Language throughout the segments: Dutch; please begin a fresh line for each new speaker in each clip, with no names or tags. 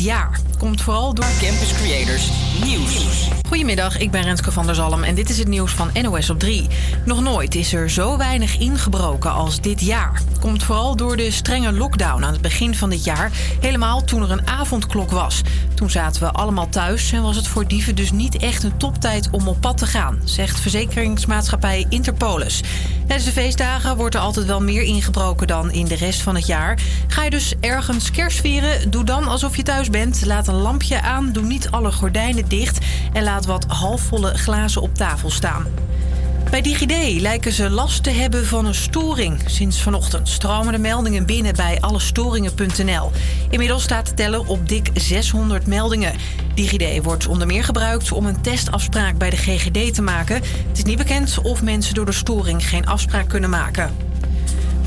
jaar. Komt vooral door
Campus Creators Nieuws.
Goedemiddag, ik ben Renske van der Zalm en dit is het nieuws van NOS op 3. Nog nooit is er zo weinig ingebroken als dit jaar. Komt vooral door de strenge lockdown aan het begin van dit jaar. Helemaal toen er een avondklok was. Toen zaten we allemaal thuis en was het voor dieven dus niet echt een toptijd om op pad te gaan, zegt verzekeringsmaatschappij Interpolis. Tijdens de feestdagen wordt er altijd wel meer ingebroken dan in de rest van het jaar. Ga je dus ergens kerst vieren? Doe dan alsof je thuis bent. Laat een lampje aan, doe niet alle gordijnen dicht en laat wat halfvolle glazen op tafel staan. Bij DigiD lijken ze last te hebben van een storing. Sinds vanochtend stromen de meldingen binnen bij allestoringen.nl. Inmiddels staat de teller op dik 600 meldingen. DigiD wordt onder meer gebruikt om een testafspraak bij de GGD te maken. Het is niet bekend of mensen door de storing geen afspraak kunnen maken.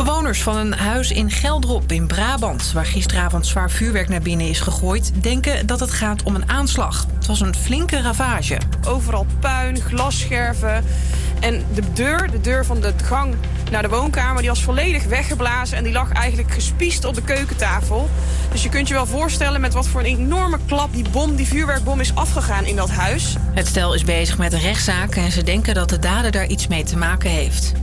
Bewoners van een huis in Geldrop in Brabant, waar gisteravond zwaar vuurwerk naar binnen is gegooid, denken dat het gaat om een aanslag. Het was een flinke ravage.
Overal puin, glasscherven. En de deur, de deur van de gang naar de woonkamer, die was volledig weggeblazen en die lag eigenlijk gespiest op de keukentafel. Dus je kunt je wel voorstellen met wat voor een enorme klap die bom, die vuurwerkbom is afgegaan in dat huis.
Het stel is bezig met een rechtszaak en ze denken dat de dader daar iets mee te maken heeft.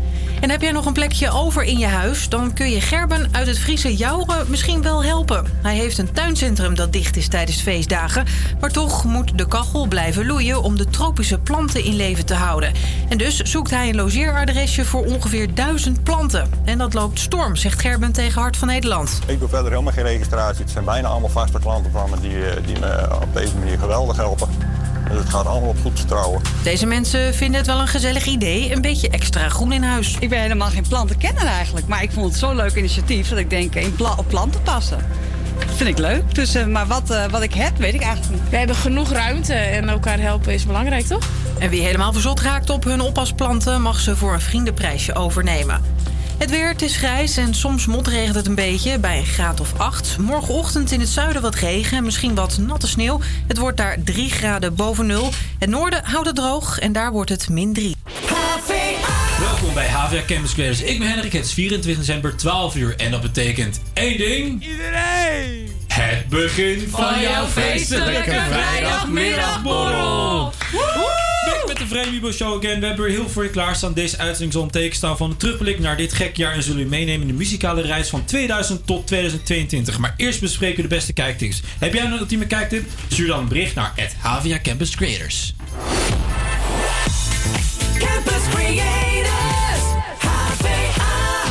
En heb jij nog een plekje over in je huis? Dan kun je Gerben uit het Friese Jouren misschien wel helpen. Hij heeft een tuincentrum dat dicht is tijdens feestdagen. Maar toch moet de kachel blijven loeien om de tropische planten in leven te houden. En dus zoekt hij een logeeradresje voor ongeveer duizend planten. En dat loopt storm, zegt Gerben tegen Hart van Nederland.
Ik doe verder helemaal geen registratie. Het zijn bijna allemaal vaste klanten van me die, eh, die me op deze manier geweldig helpen. Dus het gaat allemaal op goed vertrouwen.
Deze mensen vinden het wel een gezellig idee. Een beetje extra groen in huis.
Ik ben helemaal geen plantenkenner eigenlijk. Maar ik vond het zo'n leuk initiatief dat ik denk in pla op planten passen. Dat vind ik leuk. Dus, uh, maar wat, uh, wat ik heb, weet ik eigenlijk niet.
We hebben genoeg ruimte en elkaar helpen is belangrijk, toch?
En wie helemaal verzot raakt op hun oppasplanten... mag ze voor een vriendenprijsje overnemen. Het weer, het is grijs en soms motregent het een beetje bij een graad of 8. Morgenochtend in het zuiden wat regen en misschien wat natte sneeuw. Het wordt daar 3 graden boven nul. Het noorden houdt het droog en daar wordt het min 3.
Welkom bij HVA Campus Creators. Ik ben Hendrik, het is 24 december, 12 uur. En dat betekent één ding.
Iedereen!
Het begin van jouw feestelijke vrijdagmiddagborrel. Met de Vreemde Show again. We hebben er heel veel voor je klaarstaan. Deze uitzending zal een teken staan van een terugblik naar dit gek jaar. En zullen je meenemen in de muzikale reis van 2000 tot 2022. Maar eerst bespreken we de beste kijktips. Heb jij een ultieme kijktip? Stuur dan een bericht naar het HVA Campus Creators.
Campus Creators, HVA.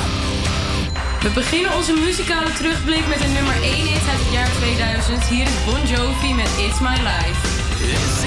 We beginnen onze muzikale terugblik met een nummer 1 hit uit het jaar 2000. Hier is Bon Jovi met It's My Life.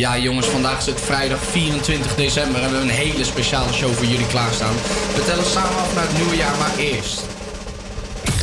Ja, jongens, vandaag is het vrijdag 24 december en we hebben een hele speciale show voor jullie klaarstaan. We tellen samen af naar het nieuwe jaar, maar eerst.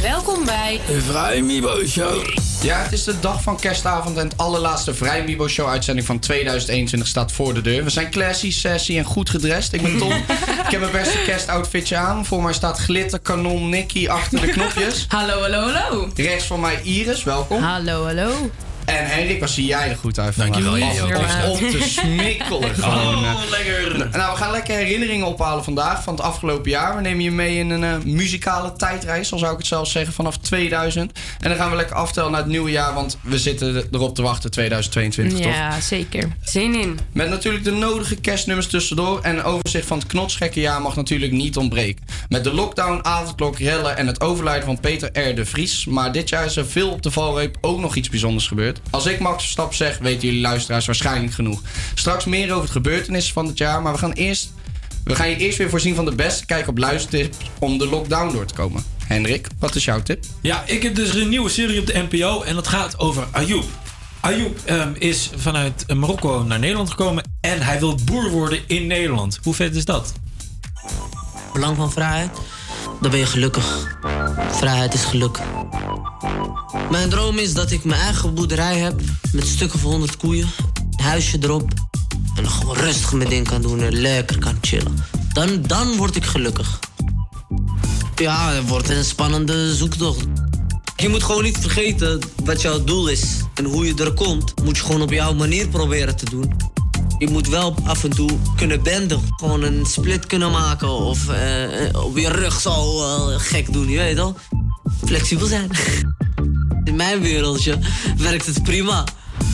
Welkom bij
De Vrij Mibo Show. Ja, het is de dag van kerstavond en het allerlaatste Vrij Mibo Show uitzending van 2021 staat voor de deur. We zijn classy, sassy en goed gedrest. Ik ben Tom. ik heb mijn beste kerstoutfitje aan. Voor mij staat glitterkanon Nicky achter de knopjes.
Hallo, hallo, hallo.
Rechts van mij Iris, welkom.
Hallo, hallo.
En Henrik, wat zie jij er goed uit vandaag?
Dankjewel,
Of-
jij ook.
Of om te smikkelen gewoon. eh.
lekker.
Nou, we gaan lekker herinneringen ophalen vandaag van het afgelopen jaar. We nemen je mee in een eh, muzikale tijdreis, zo zou ik het zelfs zeggen, vanaf 2000. En dan gaan we lekker aftellen naar het nieuwe jaar, want we zitten erop te wachten 2022, toch?
Ja, zeker. Zin in.
Met natuurlijk de nodige kerstnummers tussendoor. En een overzicht van het knotsgekke jaar mag natuurlijk niet ontbreken. Met de lockdown, avondklok, rellen en het overlijden van Peter R. de Vries. Maar dit jaar is er veel op de valreep ook nog iets bijzonders gebeurd. Als ik Max Verstappen zeg, weten jullie luisteraars waarschijnlijk genoeg. Straks meer over het gebeurtenissen van het jaar. Maar we gaan, eerst, we gaan je eerst weer voorzien van de beste kijk op luistertips om de lockdown door te komen. Hendrik, wat is jouw tip?
Ja, ik heb dus een nieuwe serie op de NPO en dat gaat over Ayoub. Ayoub ehm, is vanuit Marokko naar Nederland gekomen en hij wil boer worden in Nederland. Hoe vet is dat?
Belang van vrijheid, dan ben je gelukkig. Vrijheid is geluk. Mijn droom is dat ik mijn eigen boerderij heb met stukken van 100 koeien, een huisje erop en dan gewoon rustig mijn ding kan doen en lekker kan chillen. Dan, dan word ik gelukkig. Ja, het wordt een spannende zoektocht. Je moet gewoon niet vergeten wat jouw doel is. En hoe je er komt, moet je gewoon op jouw manier proberen te doen. Je moet wel af en toe kunnen benden. Gewoon een split kunnen maken of eh, op je rug zo eh, gek doen, je weet wel. Flexibel zijn. In mijn wereldje werkt het prima.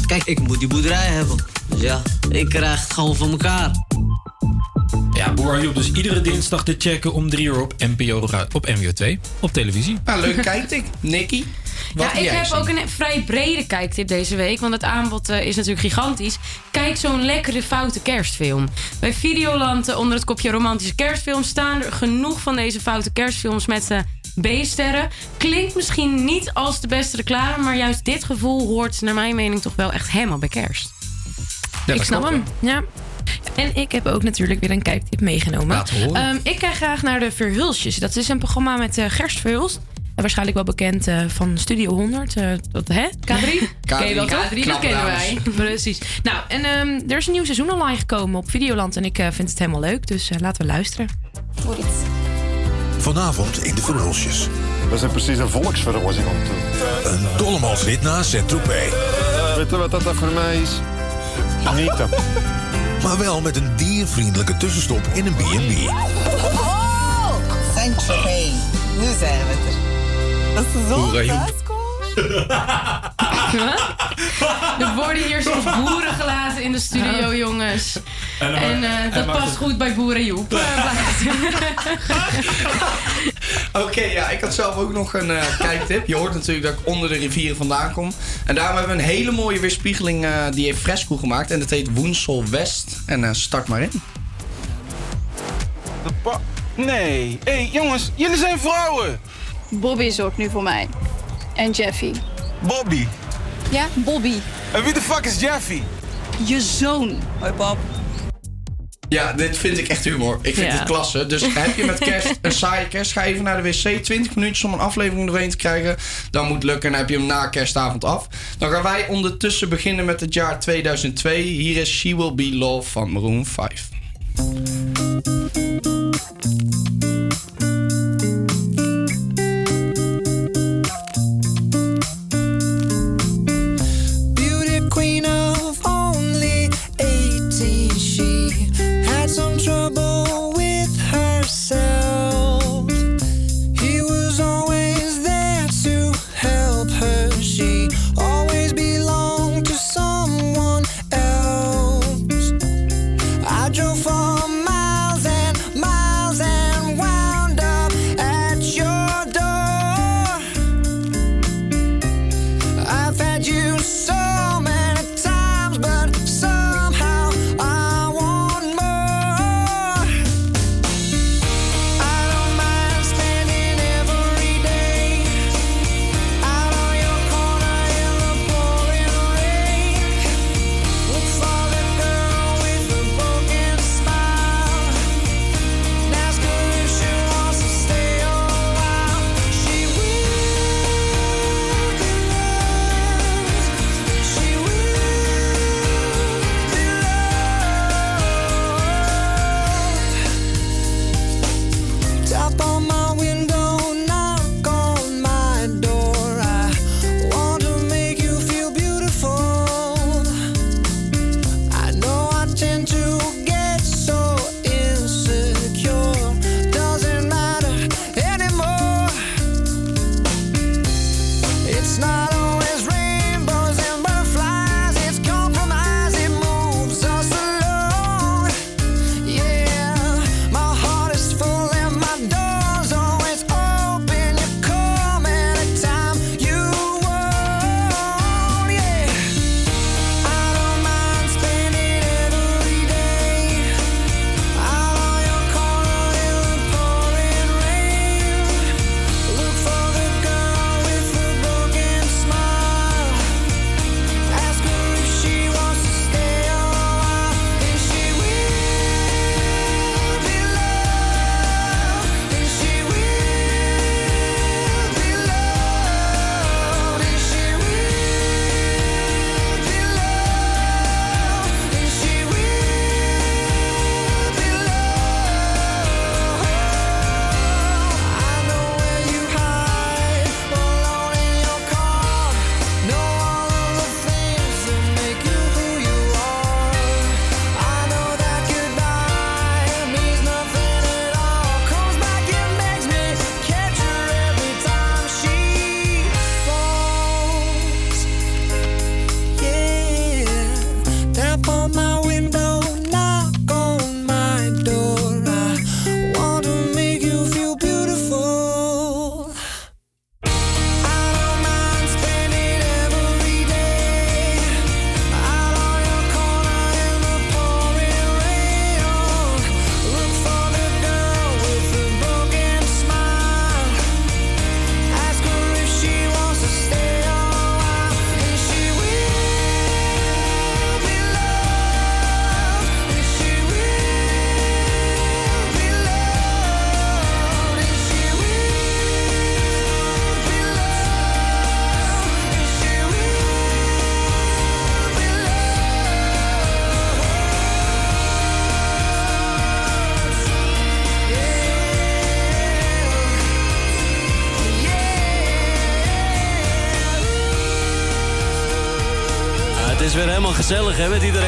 Kijk, ik moet die boerderij hebben. Dus ja, ik krijg het gewoon van elkaar.
Ja, Boer dus iedere dinsdag te checken om 3 uur op NPO op NWO 2 op televisie.
Nou, leuk kijktip. Nicky? Wat
Ja, ik heb
zien?
ook een vrij brede kijktip deze week. Want het aanbod eh, is natuurlijk gigantisch. Kijk zo'n lekkere foute kerstfilm. Bij Videoland eh, onder het kopje romantische kerstfilms staan er genoeg van deze foute kerstfilms met eh, B-sterren. Klinkt misschien niet als de beste reclame, maar juist dit gevoel hoort naar mijn mening toch wel echt helemaal bij kerst.
Ja,
ik snap
klopt,
hem. Ja. En ik heb ook natuurlijk weer een kijktip meegenomen. Ehm, ik kijk graag naar de Verhulsjes. Dat is een programma met eh Gerst Verhulst. En waarschijnlijk wel bekend eh, van Studio 100. eh, dat, hè? K3? Ken je wel toch?
K3, dat kennen wij.
Precies. Nou, en ehm, er is een nieuw seizoen online gekomen op Videoland. En ik eh, vind het helemaal leuk. Dus eh, laten we luisteren.
Vanavond in de Verhulsjes.
We zijn precies een volksverrassing om te
Een dollemalsrit naar Saint-Tropez.
Weet je wat dat voor mij is? Genieten.
Maar wel met een diervriendelijke tussenstop in een B&B.
Oh. Nu zijn we er. Dat is zo.
Er worden hier soms boeren gelaten in de studio, jongens.
En,
En,
eh,
eh,
en
dat past goed bij Boeren Joep.
Oké, ja, ik had zelf ook nog een eh, kijktip. Je hoort natuurlijk dat ik onder de rivieren vandaan kom. En daarom hebben we een hele mooie weerspiegeling. eh, die heeft Fresco gemaakt. En dat heet Woensel West. En eh, start maar in.
Nee. Hé, hey, jongens, jullie zijn vrouwen.
Bobby zorgt nu voor mij. En Jeffy.
Bobby.
Ja, Bobby.
En wie de fuck is Jeffy?
Je zoon. Hoi pap.
Ja, dit vind ik echt humor. Ik vind
Ja.
het klasse. Dus heb je met kerst een saaie kerst, ga even naar de wc. 20 minuutjes om een aflevering doorheen te krijgen. Dan moet lukken en dan heb je hem na kerstavond af. Dan gaan wij ondertussen beginnen met het jaar 2002. Hier is She Will Be Love van Maroon 5.
Helemaal gezellig hè,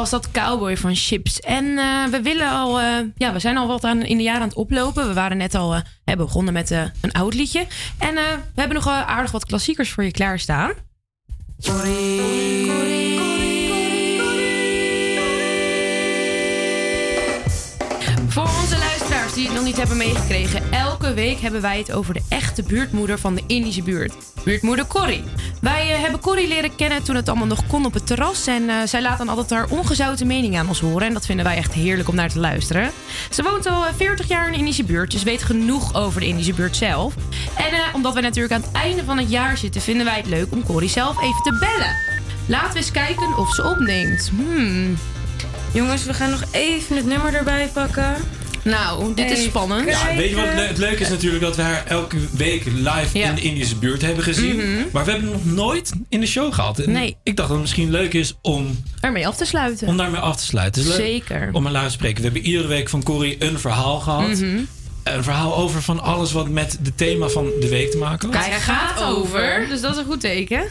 was dat Cowboy van Chips. En eh, we willen al, eh, ja, we zijn al wat aan, in de jaren aan het oplopen. We waren net al hè, begonnen met een oud liedje. En we hebben nog aardig wat klassiekers voor je klaarstaan. Voor onze luisteraars die het nog niet hebben meegekregen, week hebben wij het over de echte buurtmoeder van de Indische buurt. Buurtmoeder Corrie. Wij eh, hebben Corrie leren kennen toen het allemaal nog kon op het terras. En eh, zij laat dan altijd haar ongezouten mening aan ons horen. En dat vinden wij echt heerlijk om naar te luisteren. Ze woont al eh, 40 jaar in de Indische buurt, dus weet genoeg over de Indische buurt zelf. En eh, omdat we natuurlijk aan het einde van het jaar zitten, vinden wij het leuk om Corrie zelf even te bellen. Laten we eens kijken of ze opneemt. Hmm.
Jongens, we gaan nog even het nummer erbij pakken.
Nou, dit is spannend.
Ja, weet je wat le- het leuke is natuurlijk dat we haar elke week live in de Indische buurt hebben gezien.
Mhm.
Maar we hebben hem nog nooit in de show gehad. En
Nee.
Ik dacht dat het misschien leuk is om,
Ermee af te sluiten.
om daarmee af te sluiten. Het is leuk
Zeker.
Om luid te spreken. We hebben iedere week van Corrie een verhaal gehad.
Mhm.
Een verhaal over van alles wat met het thema van de week te maken had.
Kijk, hij gaat over. Dus dat is een goed teken.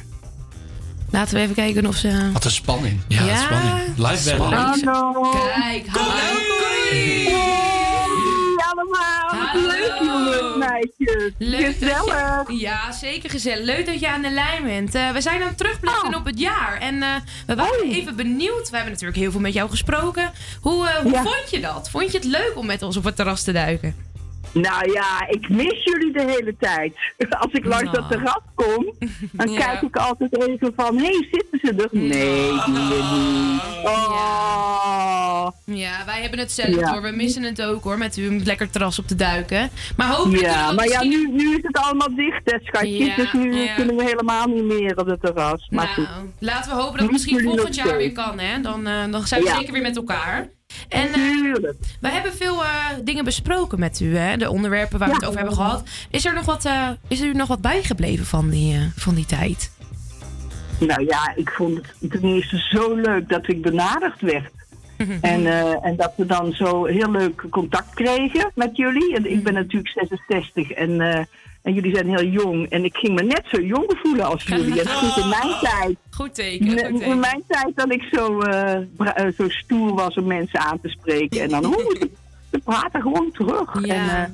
Laten we even kijken of ze...
Wat een spanning.
Ja,
Ja.
spanning. Live.
Hallo. Kijk, hallo
leuk, jongens, meisjes.
Leuk dat
Gezellig.
je, ja, zeker gezellig. Leuk dat je aan de lijn bent. Eh, we zijn aan het terugblikken op het jaar. En eh, we waren even benieuwd. We hebben natuurlijk heel veel met jou gesproken. Hoe, eh, hoe
Ja.
vond je dat? Vond je het leuk om met ons op het terras te duiken?
Nou ja, ik mis jullie de hele tijd. Als ik langs dat terras kom, dan
Ja.
kijk ik altijd even van... Hé, hey, zitten ze er? Nee, weer niet. Oh.
Ja, wij hebben het zelf
Ja.
hoor. We missen het ook hoor, met u lekker terras op te duiken. Maar hopelijk
Ja, maar ja, nu, nu is het allemaal dicht, hè, schatjes.
Ja,
dus nu kunnen we helemaal niet meer op het terras. Maar
Nou,
goed.
laten we hopen dat het misschien volgend jaar weer kan, hè? Dan, eh, dan zijn we zeker weer met elkaar. En uh, we hebben veel eh, dingen besproken met u, hè? De onderwerpen waar we
Ja.
het over hebben gehad. Is er nog wat, eh, is er nog wat bijgebleven van die, eh, van die tijd?
Nou ja, ik vond het ten eerste zo leuk dat ik benaderd werd. En, eh, en dat we dan zo heel leuk contact kregen met jullie. En ik ben natuurlijk 66 en, eh, en jullie zijn heel jong. En ik ging me net zo jong voelen als jullie. En goed in mijn tijd.
Goed teken. Goed
In
teken.
mijn tijd dat ik zo, eh, eh, zo stoer was om mensen aan te spreken. En dan hoe ze, praten gewoon terug.
Ja.
En, eh,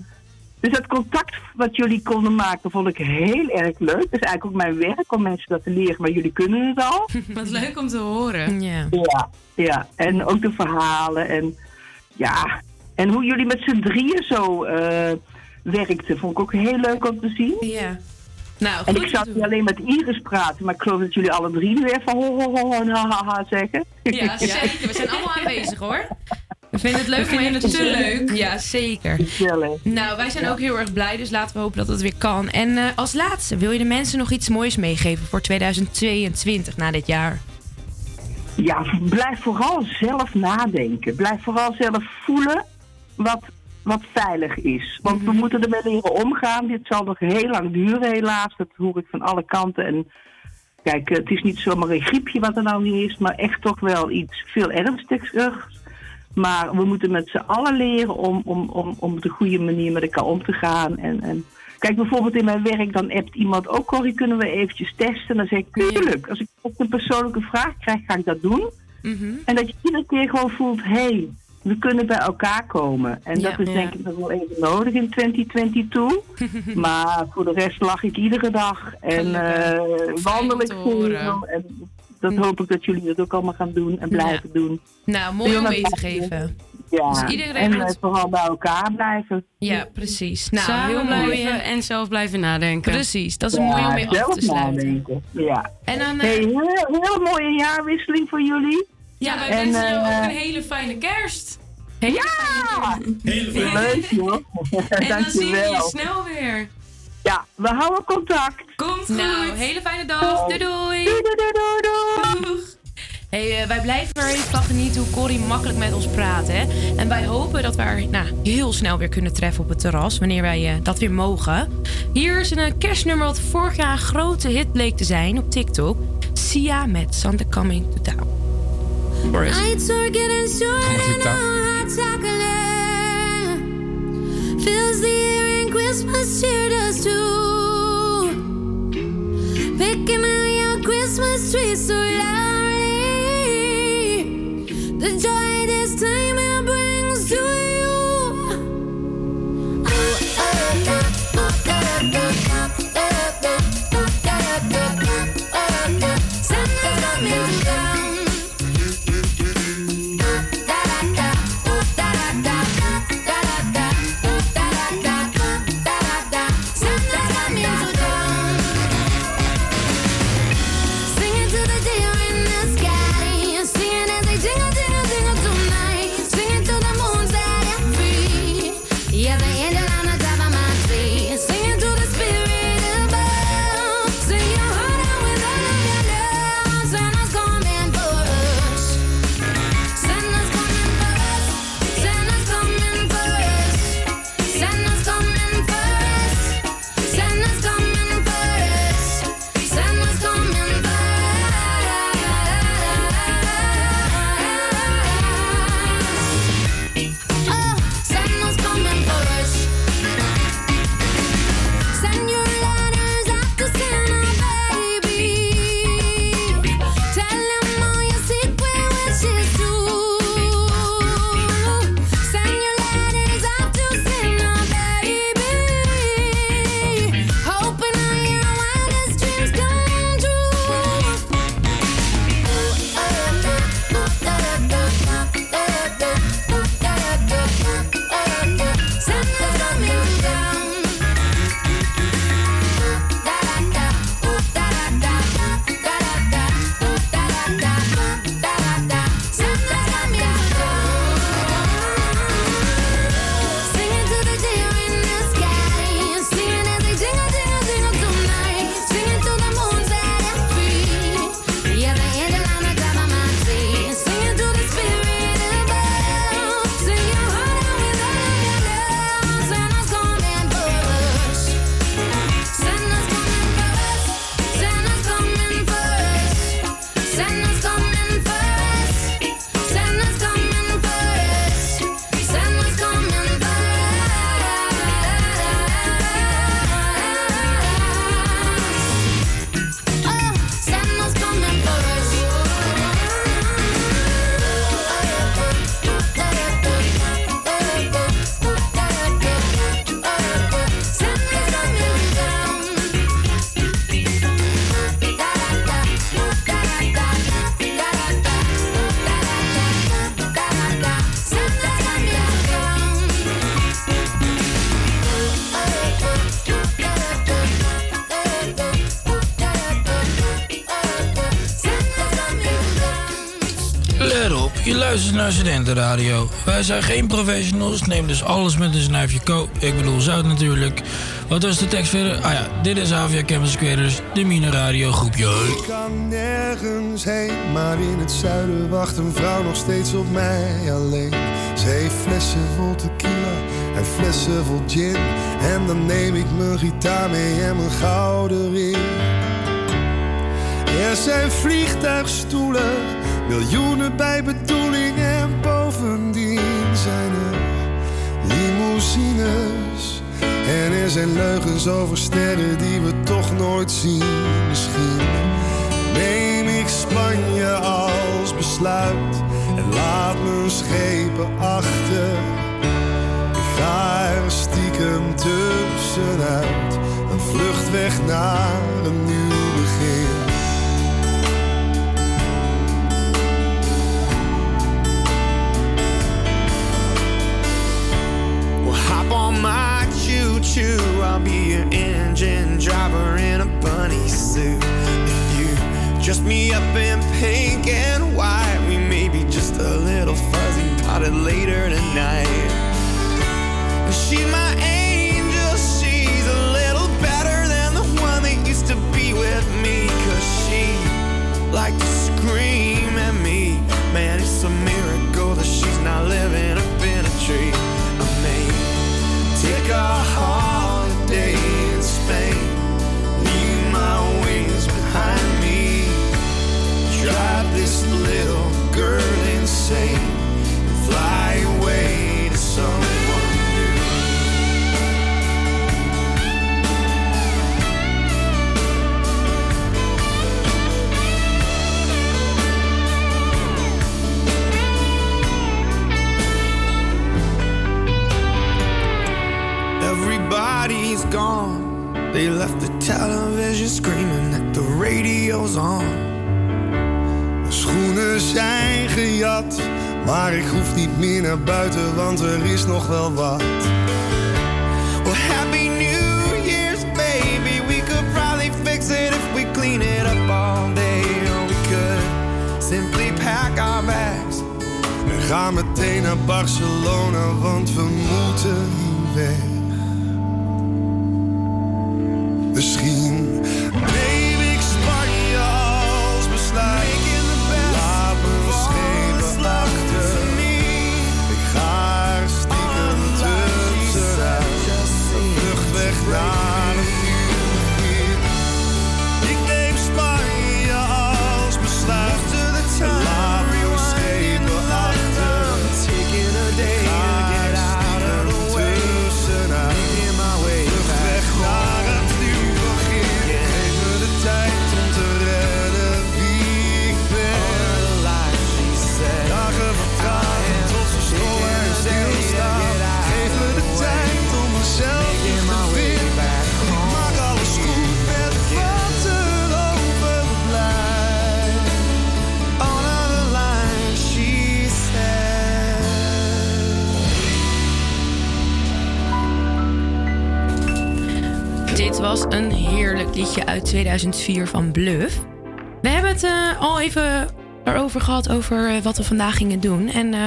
dus dat contact wat jullie konden maken vond ik heel erg leuk. Dat is eigenlijk ook mijn werk om mensen dat te leren, maar jullie kunnen het al.
Wat leuk om te horen.
Ja.
Ja, ja. En ook de verhalen. En ja, en hoe jullie met z'n drieën zo werkten, vond ik ook heel leuk om te zien.
Ja. Nou,
en ik zat niet alleen met Iris praten, maar ik geloof dat jullie alle drie nu even ho ho ho en ha ha ha zeggen.
Ja, zeker. We zijn allemaal aanwezig hoor. We vinden het leuk
We
om
vinden het
te leuk. Ja, zeker. Nou, wij zijn
Ja.
ook heel erg blij, dus laten we hopen dat het weer kan. En eh, als laatste, wil je de mensen nog iets moois meegeven voor 2022 na dit jaar?
Ja, blijf vooral zelf nadenken. Blijf vooral zelf voelen wat, wat veilig is. Want we moeten ermee leren omgaan. Dit zal nog heel lang duren, helaas. Dat hoor ik van alle kanten. En kijk, het is niet zomaar een griepje wat er nou niet is, maar echt toch wel iets veel ernstigs. Maar we moeten met z'n allen leren om, om, om, om op de goede manier met elkaar om te gaan. En, en kijk, bijvoorbeeld in mijn werk, dan appt iemand ook, Corrie, kunnen we eventjes testen? Dan zeg ik, tuurlijk. Als ik echt een persoonlijke vraag krijg, ga ik dat doen. En dat je iedere keer gewoon voelt, hé, hey, we kunnen bij elkaar komen. En
Ja.
dat is
Ja.
denk ik nog wel even nodig in 2022. maar voor de rest lach ik iedere dag en eh, wandel ik veel. En dat hoop ik dat jullie dat ook allemaal gaan doen en blijven doen.
Nou, mooi om mee te geven.
Ja,
Dus iedereen
en
moet-
eh, vooral bij elkaar blijven.
Ja, precies. Nou,
Samen
heel mooi.
blijven en zelf blijven nadenken.
Precies, dat is mooi om mee af te sluiten.
nadenken. Ja.
En dan, eh,
Hey, heel, heel mooie jaarwisseling voor jullie.
Ja, wij
En,
wensen jou
eh,
ook een hele fijne kerst.
Hele
ja!
Hele
Leuk joh.
En dan zien we je snel weer.
Ja, we houden contact.
Komt
Nou,
goed.
hele fijne dag. Doei doei.
Doei, doei, doei.
Hey, eh, wij blijven er even van genieten hoe Corrie makkelijk met ons praat. Hè? En wij hopen dat we haar nou, heel snel weer kunnen treffen op het terras. Wanneer wij eh, dat weer mogen. Hier is een kerstnummer wat vorig jaar een grote hit bleek te zijn op TikTok. Sia met Santa Coming to Town. Boris.
Nights are getting shorter and hot chocolate fills the air and Christmas cheer does too. Picking out your Christmas tree so loudly, the joy this time it brings to you. Santa's coming to town.
Naar Studentenradio. Wij zijn geen professionals, neem dus alles met een snuifje ko. Ik bedoel zout natuurlijk. Wat was de tekst verder? Ah ja, dit is Avia Campus Creators, de Mine Radio groepje.
Ik kan nergens heen, maar in het zuiden wacht een vrouw nog steeds op mij alleen. Ze heeft flessen vol tequila en flessen vol gin. En dan neem ik mijn gitaar mee en mijn gouden ring. Er zijn vliegtuigstoelen, miljoenen bij bedoeling limousines. En er zijn leugens over sterren die we toch nooit zien. Misschien neem ik Spanje als besluit en laat mijn schepen achter. Ik ga er stiekem tussenuit, een vlucht weg naar
be your engine driver in a bunny suit. If you dress me up in pink and white, we may be just a little fuzzy potted later tonight. She's my fly away to someone new. Everybody's gone. They left the television screaming that the radio's on.
Schoenen zijn gejat, maar ik hoef niet meer naar buiten, want er is nog wel wat.
Well, happy New Year's, baby. We could probably fix it if we clean it up all day. Or we could simply pack our bags.
En ga meteen naar Barcelona, want we moeten hier weg.
Was een heerlijk liedje uit 2004 van Bluff. We hebben het eh, al even erover gehad over eh, wat we vandaag gingen doen. En eh,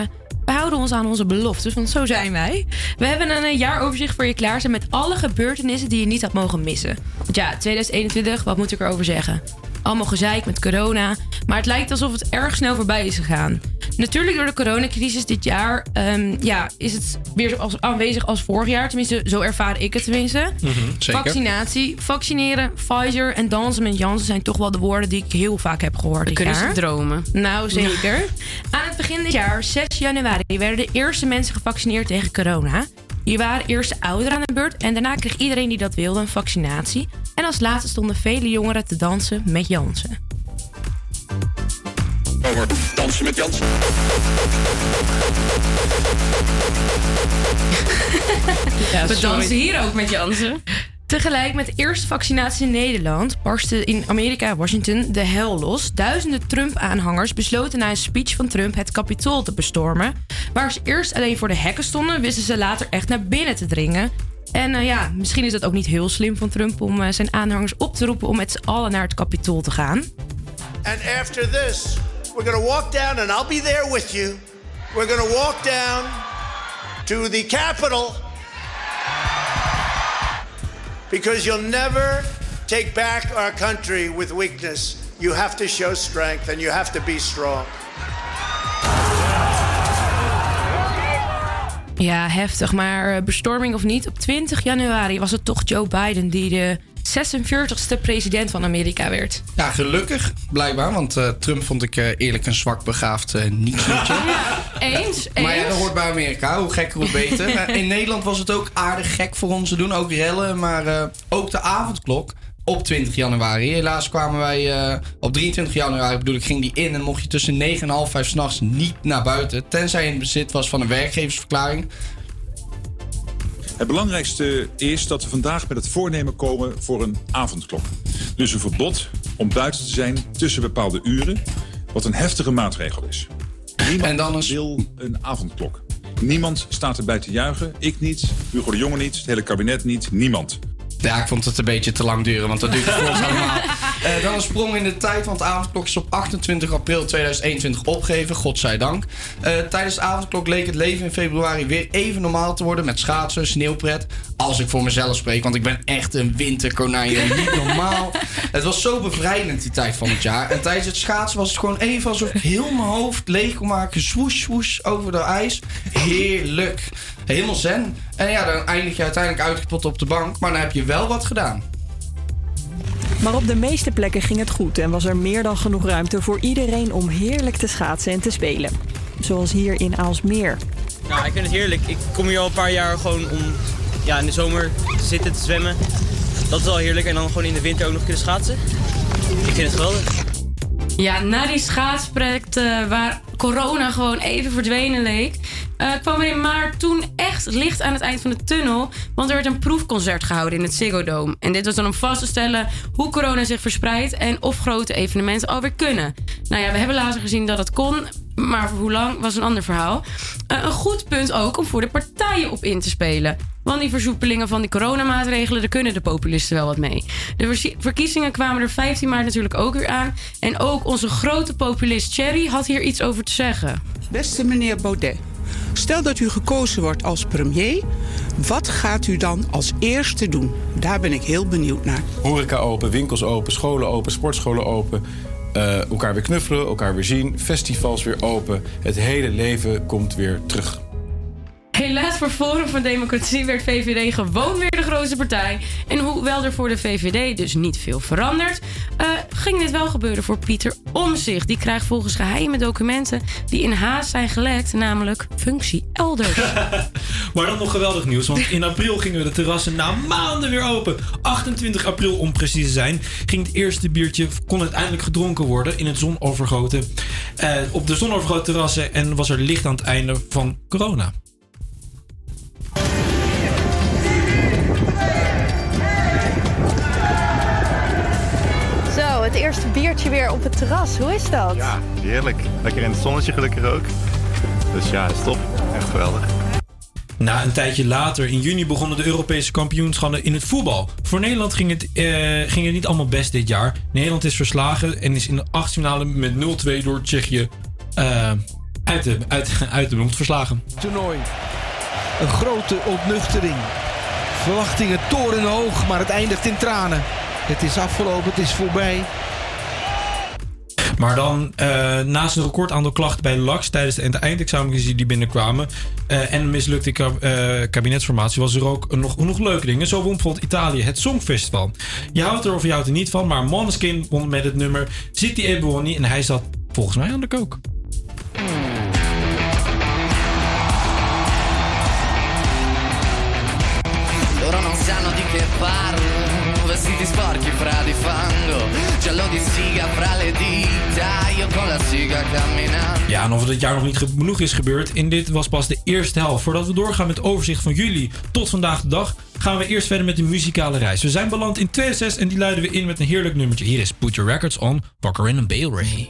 we houden ons aan onze beloftes, want zo zijn wij. We hebben een jaaroverzicht voor je klaarstaan met alle gebeurtenissen die je niet had mogen missen. Want ja, 2021, wat moet ik erover zeggen? Allemaal gezeik met corona, maar het lijkt alsof het erg snel voorbij is gegaan. Natuurlijk door de coronacrisis dit jaar ehm, ja, is het weer zo als, aanwezig als vorig jaar. Tenminste, zo ervaar ik het tenminste.
Mhm, zeker.
Vaccinatie, vaccineren, Pfizer en dansen met Janssen zijn toch wel de woorden die ik heel vaak heb gehoord dit
kunnen
jaar.
ze dromen.
Nou, zeker. Aan het begin dit jaar, 6 januari, werden de eerste mensen gevaccineerd tegen corona. Hier waren eerst de ouderen aan de beurt en daarna kreeg iedereen die dat wilde een vaccinatie. En als laatste stonden vele jongeren te dansen met Jansen.
Over dansen met Jans.
We
dansen hier ook met Jansen.
Tegelijk met de eerste vaccinatie in Nederland barstte in Amerika, Washington, de hel los. Duizenden Trump-aanhangers besloten na een speech van Trump het Capitool te bestormen. Waar ze eerst alleen voor de hekken stonden, wisten ze later echt naar binnen te dringen. En eh, ja, misschien is het ook niet heel slim van Trump om eh, zijn aanhangers op te roepen om met z'n allen naar het Capitool te gaan.
And after this, we're going to walk down and I'll be there with you.
we're going to walk down to the Capitol because you'll never take back our country with weakness. You have to show strength and you have to be strong.
Ja, heftig. Maar eh, bestorming of niet, op 20 januari was het toch Joe Biden die de 46ste president van Amerika werd.
Ja, gelukkig, blijkbaar. Want eh, Trump vond ik eh, eerlijk een zwak begaafd uh, niet
Eens,
Maar ja, dat hoort bij Amerika. Hoe gekker, hoe beter. In Nederland was het ook aardig gek voor ons te doen. Ook rellen, maar eh, ook de avondklok op 20 januari. Helaas kwamen wij eh, op 23 januari, bedoel ik, ging die in. En mocht je tussen 9 en half 5 s'nachts niet naar buiten. Tenzij je in bezit was van een werkgeversverklaring.
Het belangrijkste is dat we vandaag met het voornemen komen voor een avondklok. Dus een verbod om buiten te zijn tussen bepaalde uren, wat een heftige maatregel is. Niemand wil een avondklok. Niemand staat erbij te juichen. Ik niet, Hugo de Jonge niet, het hele kabinet niet, niemand.
Ja, ik vond het een beetje te lang duren, want dat duurt voor ons allemaal. Eh, dan een sprong in de tijd, want de avondklok is op 28 april 2021 opgegeven, godzijdank. Eh tijdens de avondklok leek het leven in februari weer even normaal te worden met schaatsen, sneeuwpret. Als ik voor mezelf spreek, want ik ben echt een winterkonijn, niet normaal. Het was zo bevrijdend die tijd van het jaar. En tijdens het schaatsen was het gewoon even alsof ik heel mijn hoofd leeg kon maken. Swoosh, swoosh over de ijs. Heerlijk. Helemaal zen. En ja, dan eindig je uiteindelijk uitgeput op de bank, maar dan heb je wel wat gedaan.
Maar op de meeste plekken ging het goed en was er meer dan genoeg ruimte voor iedereen om heerlijk te schaatsen en te spelen. Zoals hier in Aalsmeer.
Nou, ik vind het heerlijk. Ik kom hier al een paar jaar gewoon om ja, in de zomer te zitten, te zwemmen. Dat is al heerlijk. En dan gewoon in de winter ook nog kunnen schaatsen. Ik vind het geweldig.
Ja, na die schaatsproject eh, waar corona gewoon even verdwenen leek... eh, kwam er in maart toen echt licht aan het eind van de tunnel... want er werd een proefconcert gehouden in het Ziggo Dome. En dit was dan om vast te stellen hoe corona zich verspreidt... en of grote evenementen alweer kunnen. Nou ja, we hebben later gezien dat het kon... maar voor hoe lang was een ander verhaal. Eh, een goed punt ook om voor de partijen op in te spelen... Want die versoepelingen van die coronamaatregelen, daar kunnen de populisten wel wat mee. De verkiezingen kwamen er 15 maart natuurlijk ook weer aan. En ook onze grote populist Thierry had hier iets over te zeggen.
Beste meneer Baudet, stel dat u gekozen wordt als premier. Wat gaat u dan als eerste doen? Daar ben ik heel benieuwd naar.
Horeca open, winkels open, scholen open, sportscholen open. Eh, elkaar weer knuffelen, elkaar weer zien, festivals weer open. Het hele leven komt weer terug.
Helaas voor Forum van Democratie werd VVD gewoon weer de grootste partij. En hoewel er voor de VVD dus niet veel verandert, eh, ging dit wel gebeuren voor Pieter Omzicht. Die krijgt volgens geheime documenten die in haast zijn gelekt, namelijk functie elders.
Maar dan nog geweldig nieuws, want in april gingen de terrassen na maanden weer open. 28 april om precies te zijn, ging het eerste biertje, kon uiteindelijk gedronken worden in het zonovergoten, eh, op de zonovergoten terrassen en was er licht aan het einde van corona.
Biertje weer op het terras. Hoe is dat?
Ja, heerlijk. Lekker in het zonnetje gelukkig ook. Dus ja, stop. Echt geweldig.
Na een tijdje later, in juni, begonnen de Europese kampioenschappen in het voetbal. Voor Nederland ging het, eh, ging het niet allemaal best dit jaar. Nederland is verslagen en is in de achtfinale met 0-2 door Tsjechië eh, uit, de, uit, uit de mond verslagen.
toernooi. Een grote ontnuchtering. Verwachtingen torenhoog, maar het eindigt in tranen. Het is afgelopen, het is voorbij.
Maar dan, eh, naast een record aantal klachten bij LAX tijdens de eindexamens die binnenkwamen eh, en een mislukte ka- eh, kabinetsformatie, was er ook nog, nog leuke dingen. Zo won bijvoorbeeld Italië het Songfestival. Je houdt er of je houdt er niet van, maar Måneskin won met het nummer City e Buoni en hij zat volgens mij aan de kook. En of dit jaar nog niet genoeg is gebeurd, in dit was pas de eerste helft. Voordat we doorgaan met het overzicht van juli tot vandaag de dag, gaan we eerst verder met de muzikale reis. We zijn beland in 2006 en die luiden we in met een heerlijk nummertje. Hier is Put Your Records On, Packer en Bale Ray.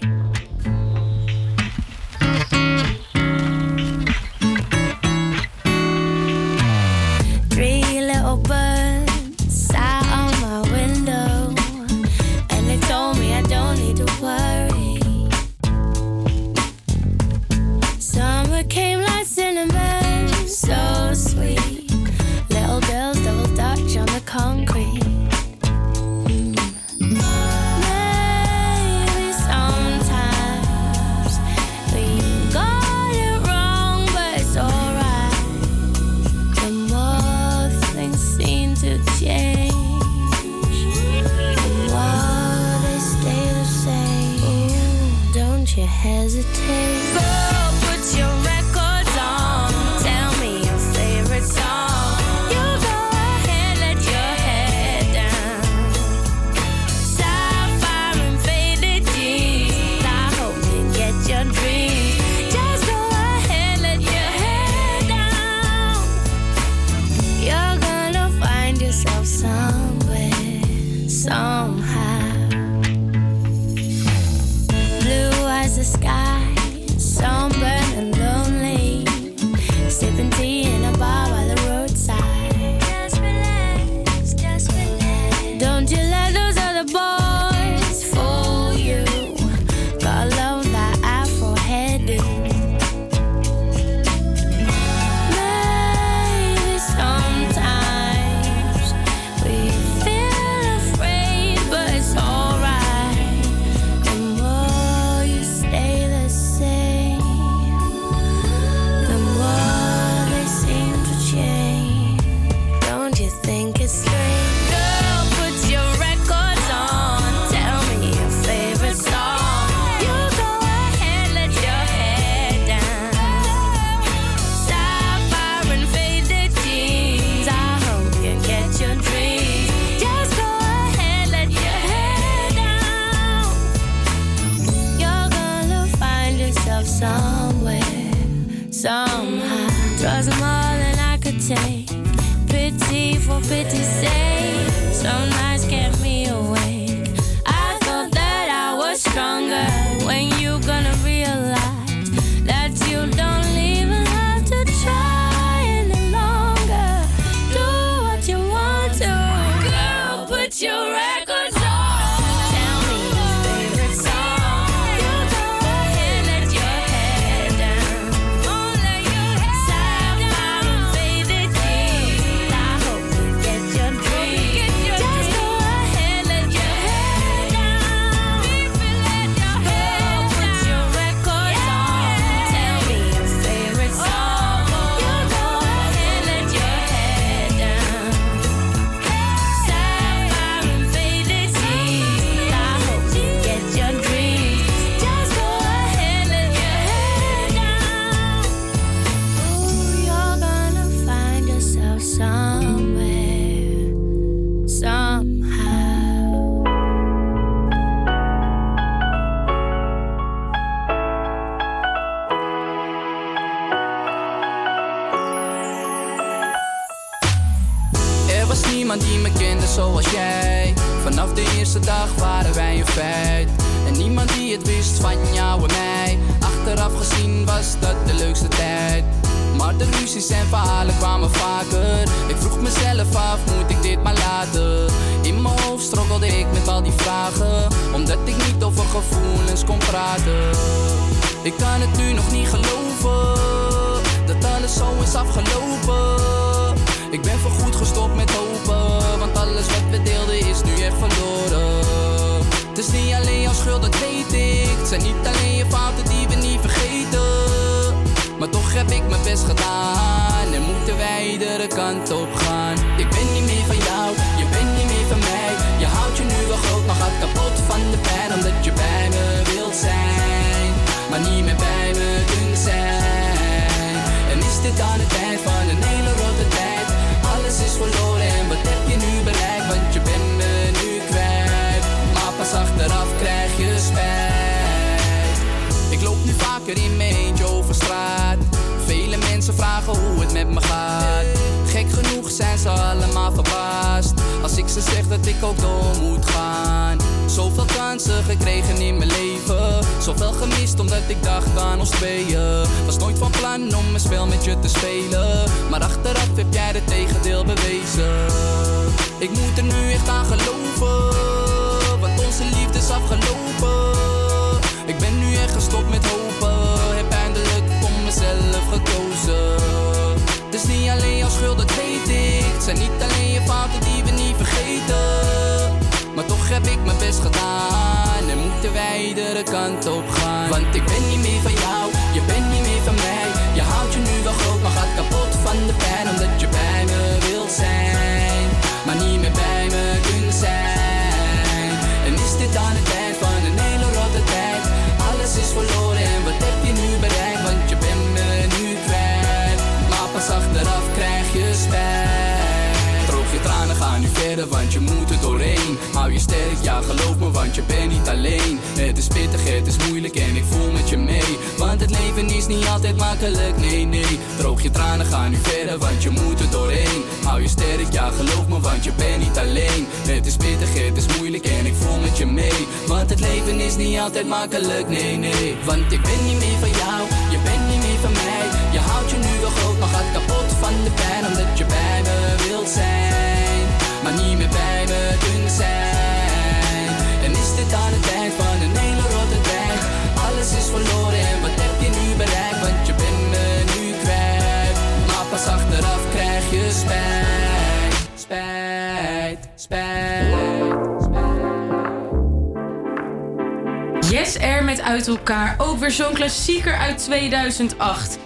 Air met Uit Elkaar. Ook weer zo'n klassieker uit 2008.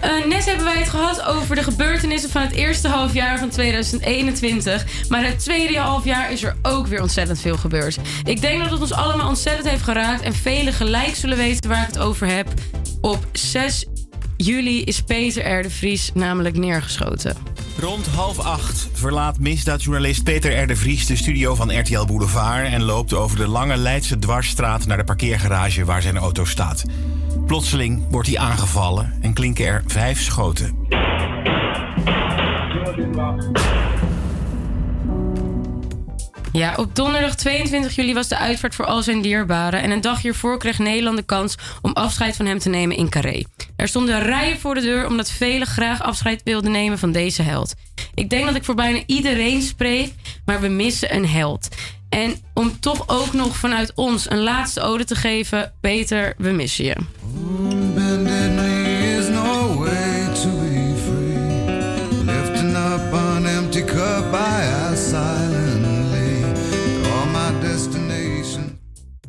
Eh, net hebben wij het gehad over de gebeurtenissen van het eerste halfjaar van 2021. Maar het tweede halfjaar is er ook weer ontzettend veel gebeurd. Ik denk dat het ons allemaal ontzettend heeft geraakt. En velen gelijk zullen weten waar ik het over heb. Op 6 juli is Peter R. de Vries namelijk neergeschoten.
Rond half acht verlaat misdaadjournalist Peter R. de Vries de studio van RTL Boulevard en loopt over de lange Leidse dwarsstraat naar de parkeergarage waar zijn auto staat. Plotseling wordt hij aangevallen en klinken er vijf schoten.
Ja, op donderdag 22 juli was de uitvaart voor al zijn dierbaren. En een dag hiervoor kreeg Nederland de kans om afscheid van hem te nemen in Carré. Er stonden rijen voor de deur omdat velen graag afscheid wilden nemen van deze held. Ik denk dat ik voor bijna iedereen spreek, maar we missen een held. En om toch ook nog vanuit ons een laatste ode te geven, Peter, we missen je.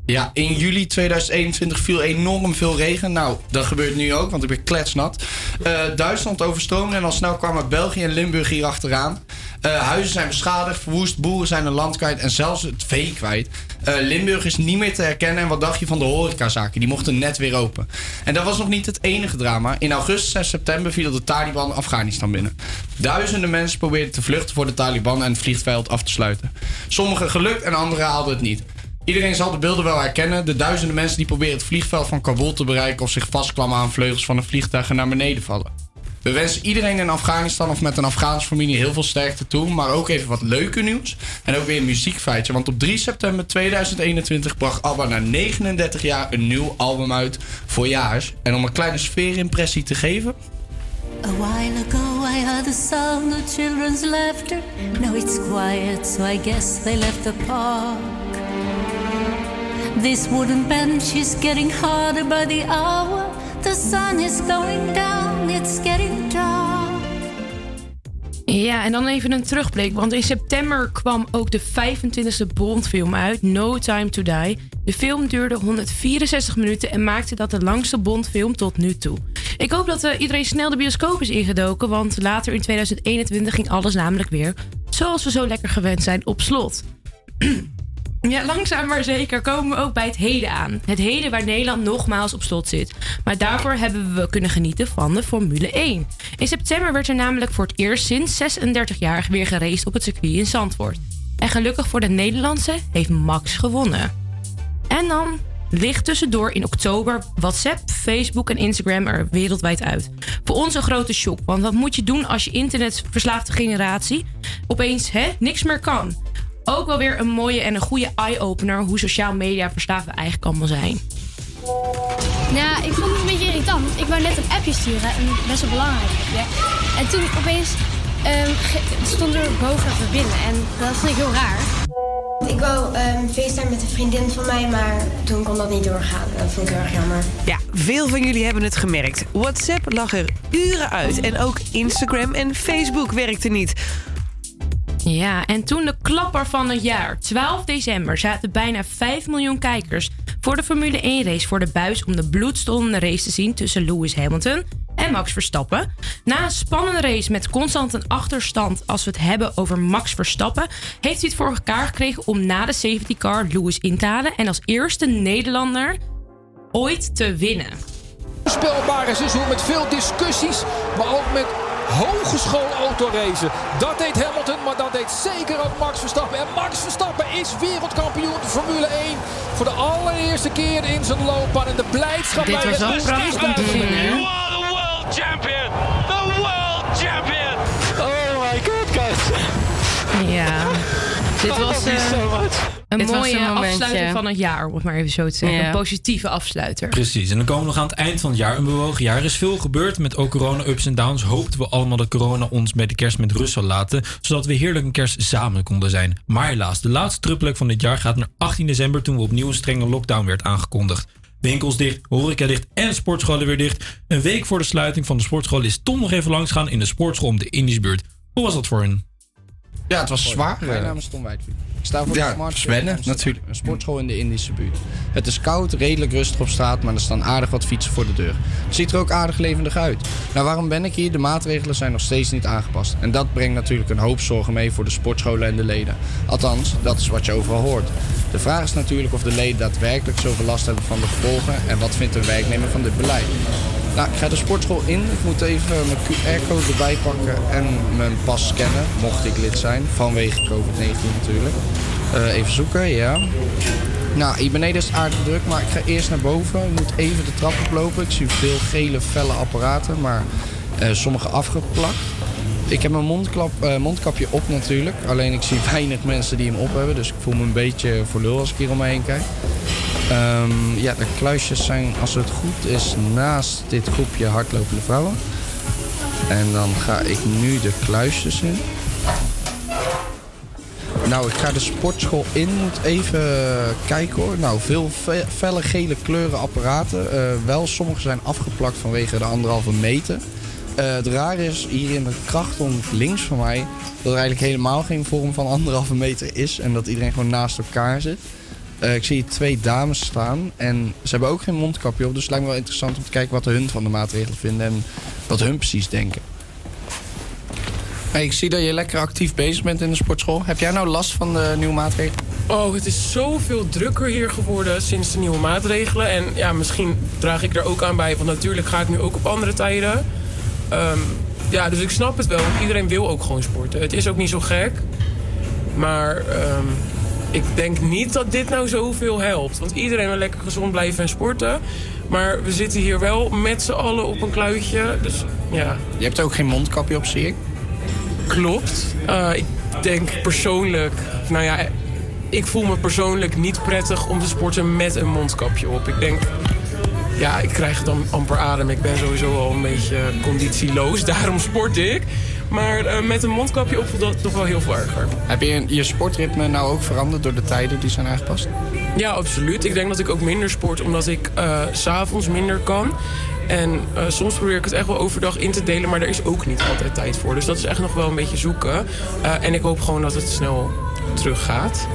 Ja, in juli 2021 viel enorm veel regen. Nou, dat gebeurt nu ook, want ik ben kletsnat. Eh, Duitsland overstroomde en al snel kwamen België en Limburg hier achteraan. Eh, huizen zijn beschadigd, verwoest, boeren zijn hun land kwijt en zelfs het vee kwijt. Eh, Limburg is niet meer te herkennen. En wat dacht je van de horecazaken? Die mochten net weer open. En dat was nog niet het enige drama. In augustus en september vielen de Taliban Afghanistan binnen. Duizenden mensen probeerden te vluchten voor de Taliban en het vliegveld af te sluiten. Sommigen gelukt en anderen haalden het niet. Iedereen zal de beelden wel herkennen. De duizenden mensen die proberen het vliegveld van Kabul te bereiken... of zich vastklammen aan vleugels van een vliegtuig en naar beneden vallen. We wensen iedereen in Afghanistan of met een Afghaanse familie heel veel sterkte toe. Maar ook even wat leuke nieuws. En ook weer een muziekfeitje. Want op 3 september 2021 bracht ABBA na 39 jaar een nieuw album uit voor jaars. En om een kleine sfeerimpressie te geven...
A while ago I heard the sound of children's laughter. Now it's quiet, so I guess they left the park. This wooden bench is getting harder by the hour. The sun is going down, it's getting dark.
Ja, en dan even een terugblik. Want in september kwam ook de 25e Bondfilm uit, No Time to Die. De film duurde 164 minuten en maakte dat de langste Bondfilm tot nu toe. Ik hoop dat eh, iedereen snel de bioscoop is ingedoken, want later in 2021 ging alles namelijk weer, zoals we zo lekker gewend zijn, op slot. Ja, langzaam maar zeker komen we ook bij het heden aan. Het heden waar Nederland nogmaals op slot zit. Maar daarvoor hebben we kunnen genieten van de Formule 1. In september werd er namelijk voor het eerst sinds 36 jaar weer geraced op het circuit in Zandvoort. En gelukkig voor de Nederlandse heeft Max gewonnen. En dan ligt tussendoor in oktober WhatsApp, Facebook en Instagram er wereldwijd uit. Voor ons een grote shock, want wat moet je doen als je internetverslaafde generatie opeens hè, niks meer kan? Ook wel weer een mooie en een goede eye-opener hoe sociaal media verslaafd we eigenlijk allemaal zijn.
Ja, ik vond het een beetje irritant. Ik wou net een appje sturen, een best wel belangrijk appje. En toen opeens ehm, ge- stond er boven verbinden en dat vond ik heel raar.
Ik wou um, FaceTime met een vriendin van mij, maar toen kon dat niet doorgaan. Dat vond ik heel erg jammer.
Ja, veel van jullie hebben het gemerkt. WhatsApp lag er uren uit en ook Instagram en Facebook werkten niet.
Ja, en toen de klapper van het jaar, 12 december, zaten bijna 5 miljoen kijkers voor de Formule 1 race voor de buis om de bloedstollende race te zien tussen Lewis Hamilton en Max Verstappen. Na een spannende race met constant een achterstand als we het hebben over Max Verstappen, heeft hij het voor elkaar gekregen om na de safety car Lewis in te halen en als eerste Nederlander ooit te winnen.
Spelbare seizoen met veel discussies, maar ook met hogeschool autoracen. Dat deed Hamilton, maar dat deed zeker ook Max Verstappen. En Max Verstappen is wereldkampioen Formule 1 voor de allereerste keer in zijn loopbaan. En de blijdschap
Dit
bij
was te zien, hè?
the world champion! The world champion! Oh my god, guys!
Ja, dit was eh, een
Dit was
mooie
een
afsluiter van het jaar, om het maar even zo te zeggen.
Ja.
Een positieve afsluiter.
Precies, en dan komen we nog aan het eind van het jaar. Een bewogen jaar Er is veel gebeurd met ook corona-ups en downs. Hoopten we allemaal dat corona ons bij de kerst met rust zou laten. Zodat we heerlijk een kerst samen konden zijn. Maar helaas, de laatste druppeluk van dit jaar gaat naar 18 december. Toen we opnieuw een strenge lockdown werd aangekondigd. Winkels dicht, horeca dicht en sportscholen weer dicht. Een week voor de sluiting van de sportschool is Tom nog even langs gaan in de sportschool om de Indische buurt. Hoe was dat voor hen?
Ja, het was zwaar.
Mijn
eh.
naam is Tom Wijdvliet. Ik sta voor
Ja,
de Smart
Sven,
in Amsterdam.
natuurlijk.
Een sportschool in de Indische buurt. Het is koud, redelijk rustig op straat, maar er staan aardig wat fietsen voor de deur. Het ziet er ook aardig levendig uit. Nou, waarom ben ik hier? De maatregelen zijn nog steeds niet aangepast. En dat brengt natuurlijk een hoop zorgen mee voor de sportscholen en de leden. Althans, dat is wat je overal hoort. De vraag is natuurlijk of de leden daadwerkelijk zoveel last hebben van de gevolgen en wat vindt een werknemer van dit beleid. Nou, ik ga de sportschool in. Ik moet even mijn QR-code erbij pakken en mijn pas scannen, mocht ik lid zijn, vanwege COVID-19 natuurlijk. Eh, even zoeken, ja. Nou, hier beneden is het aardig druk, maar ik ga eerst naar boven. Ik moet even de trap oplopen. Ik zie veel gele, felle apparaten, maar eh, sommige afgeplakt. Ik heb mijn eh, mondkapje op natuurlijk. Alleen ik zie weinig mensen die hem op hebben. Dus ik voel me een beetje voor lul als ik hier om me heen kijk. Ehm, ja, de kluisjes zijn, als het goed is, naast dit groepje hardlopende vrouwen. En dan ga ik nu de kluisjes in. Nou, ik ga de sportschool in. Moet even kijken hoor. Nou, veel fe- felle gele kleuren apparaten. Eh, wel, sommige zijn afgeplakt vanwege de anderhalve meter. Eh, het rare is hier in de krachton links van mij... dat er eigenlijk helemaal geen vorm van anderhalve meter is. En dat iedereen gewoon naast elkaar zit. Eh, ik zie hier twee dames staan en ze hebben ook geen mondkapje op. Dus het lijkt me wel interessant om te kijken wat hun van de maatregelen vinden en wat hun precies denken. Hey, ik zie dat je lekker actief bezig bent in de sportschool. Heb jij nou last van de nieuwe maatregelen?
Oh, het is zoveel drukker hier geworden sinds de nieuwe maatregelen. En ja, misschien draag ik er ook aan bij. Want natuurlijk ga ik nu ook op andere tijden. Ehm, ja, dus ik snap het wel. Want iedereen wil ook gewoon sporten. Het is ook niet zo gek. Maar ehm, ik denk niet dat dit nou zoveel helpt. Want iedereen wil lekker gezond blijven en sporten. Maar we zitten hier wel met z'n allen op een kluitje. Dus ja.
Je hebt ook geen mondkapje op, zie ik.
Klopt. Eh, ik denk persoonlijk, nou ja, ik voel me persoonlijk niet prettig om te sporten met een mondkapje op. Ik denk, ja, ik krijg dan amper adem. Ik ben sowieso al een beetje conditieloos, daarom sport ik. Maar eh, met een mondkapje op voelt dat toch wel heel veel erger.
Heb je je sportritme nou ook veranderd door de tijden die zijn aangepast?
Ja, absoluut. Ik denk dat ik ook minder sport omdat ik eh, s s'avonds minder kan. En eh, soms probeer ik het echt wel overdag in te delen, maar daar is ook niet altijd tijd voor. Dus dat is echt nog wel een beetje zoeken. Eh, en ik hoop gewoon dat het snel teruggaat.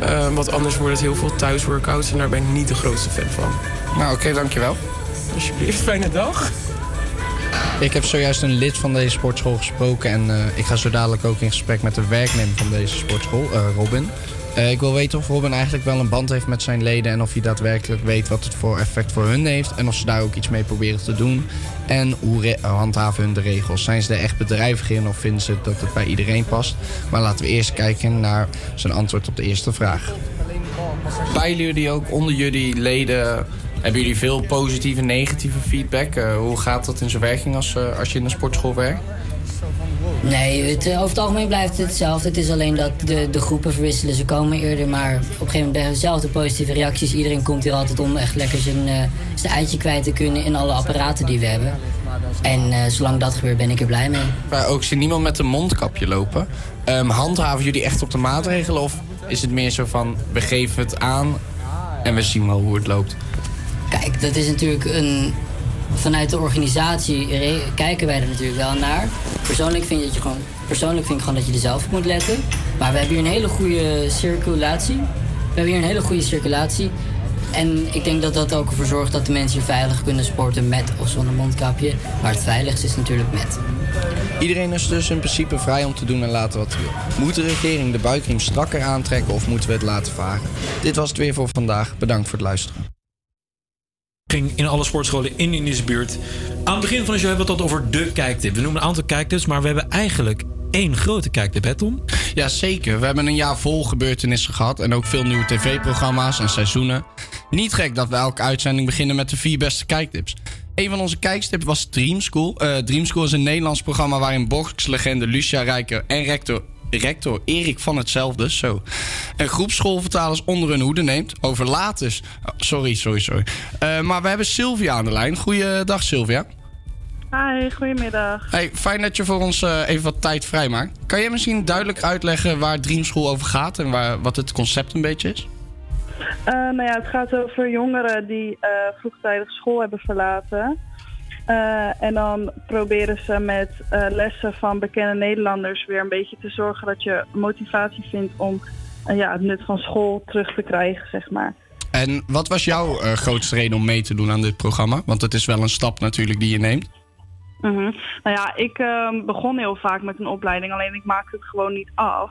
Eh, want anders wordt het heel veel thuisworkouts en daar ben ik niet de grootste fan van.
Nou, oké, dankjewel.
Alsjeblieft, fijne dag.
Ik heb zojuist een lid van deze sportschool gesproken en eh, ik ga zo dadelijk ook in gesprek met de werknemer van deze sportschool, eh, Robin. Eh, ik wil weten of Robin eigenlijk wel een band heeft met zijn leden en of hij daadwerkelijk weet wat het voor effect voor hun heeft en of ze daar ook iets mee proberen te doen. En hoe handhaven hun de regels? Zijn ze er echt bedrijvig in of vinden ze dat het bij iedereen past? Maar laten we eerst kijken naar zijn antwoord op de eerste vraag. Peilen jullie ook onder jullie leden hebben jullie veel positieve en negatieve feedback? Eh, hoe gaat dat in zijn werking als, eh, als je in een sportschool werkt?
Nee, het, eh, over het algemeen blijft het hetzelfde. Het is alleen dat de, de groepen verwisselen. Ze komen eerder, maar op een gegeven moment we dezelfde positieve reacties. Iedereen komt hier altijd om echt lekker zijn, eh, zijn eitje kwijt te kunnen in alle apparaten die we hebben. En eh, zolang dat gebeurt ben ik er blij mee.
Maar ook zie niemand met een mondkapje lopen. Ehm, handhaven jullie echt op de maatregelen of
is het meer zo van, we geven het aan en we zien wel hoe het loopt?
Kijk, dat is natuurlijk een. Vanuit de organisatie kijken wij er natuurlijk wel naar. Persoonlijk vind, dat je gewoon, persoonlijk vind ik gewoon dat je er zelf op moet letten. Maar we hebben hier een hele goede circulatie. We hebben hier een hele goede circulatie. En ik denk dat dat ook ervoor zorgt dat de mensen hier veilig kunnen sporten met of zonder mondkapje. Maar het veiligste is natuurlijk met.
Iedereen is dus in principe vrij om te doen en laten wat hij wil. Moet de regering de buikriem strakker aantrekken of moeten we het laten varen? Dit was het weer voor vandaag. Bedankt voor het luisteren.
In alle sportscholen in Indische buurt. Aan het begin van de show hebben we het over de kijktip. We noemen een aantal kijktips, maar we hebben eigenlijk één grote kijktip, hè Tom?
Ja, zeker. We hebben een jaar vol gebeurtenissen gehad en ook veel nieuwe tv-programma's en seizoenen. Niet gek dat we elke uitzending beginnen met de vier beste kijktips. Een van onze kijktips was Dream School. Eh, Dream School is een Nederlands programma waarin bokslegende Lucia Rijker en rector, rector Erik van hetzelfde, zo, een groep schoolvertalers onder hun hoede neemt. Over laters. Oh, sorry, sorry, sorry. Eh, maar we hebben Sylvia aan de lijn. Goeiedag, Sylvia.
Hi, goedemiddag.
Hey, fijn dat je voor ons eh, even wat tijd vrijmaakt. Kan je misschien duidelijk uitleggen waar Dream School over gaat en waar, wat het concept een beetje is?
Eh, nou ja, het gaat over jongeren die vroegtijdig school hebben verlaten. Eh, en dan proberen ze met eh, lessen van bekende Nederlanders weer een beetje te zorgen dat je motivatie vindt om eh, ja, het nut van school terug te krijgen, zeg maar.
En wat was jouw grootste reden om mee te doen aan dit programma? Want het is wel een stap natuurlijk die je neemt.
Mhm. Nou ja, ik ehm, begon heel vaak met een opleiding, alleen ik maakte het gewoon niet af.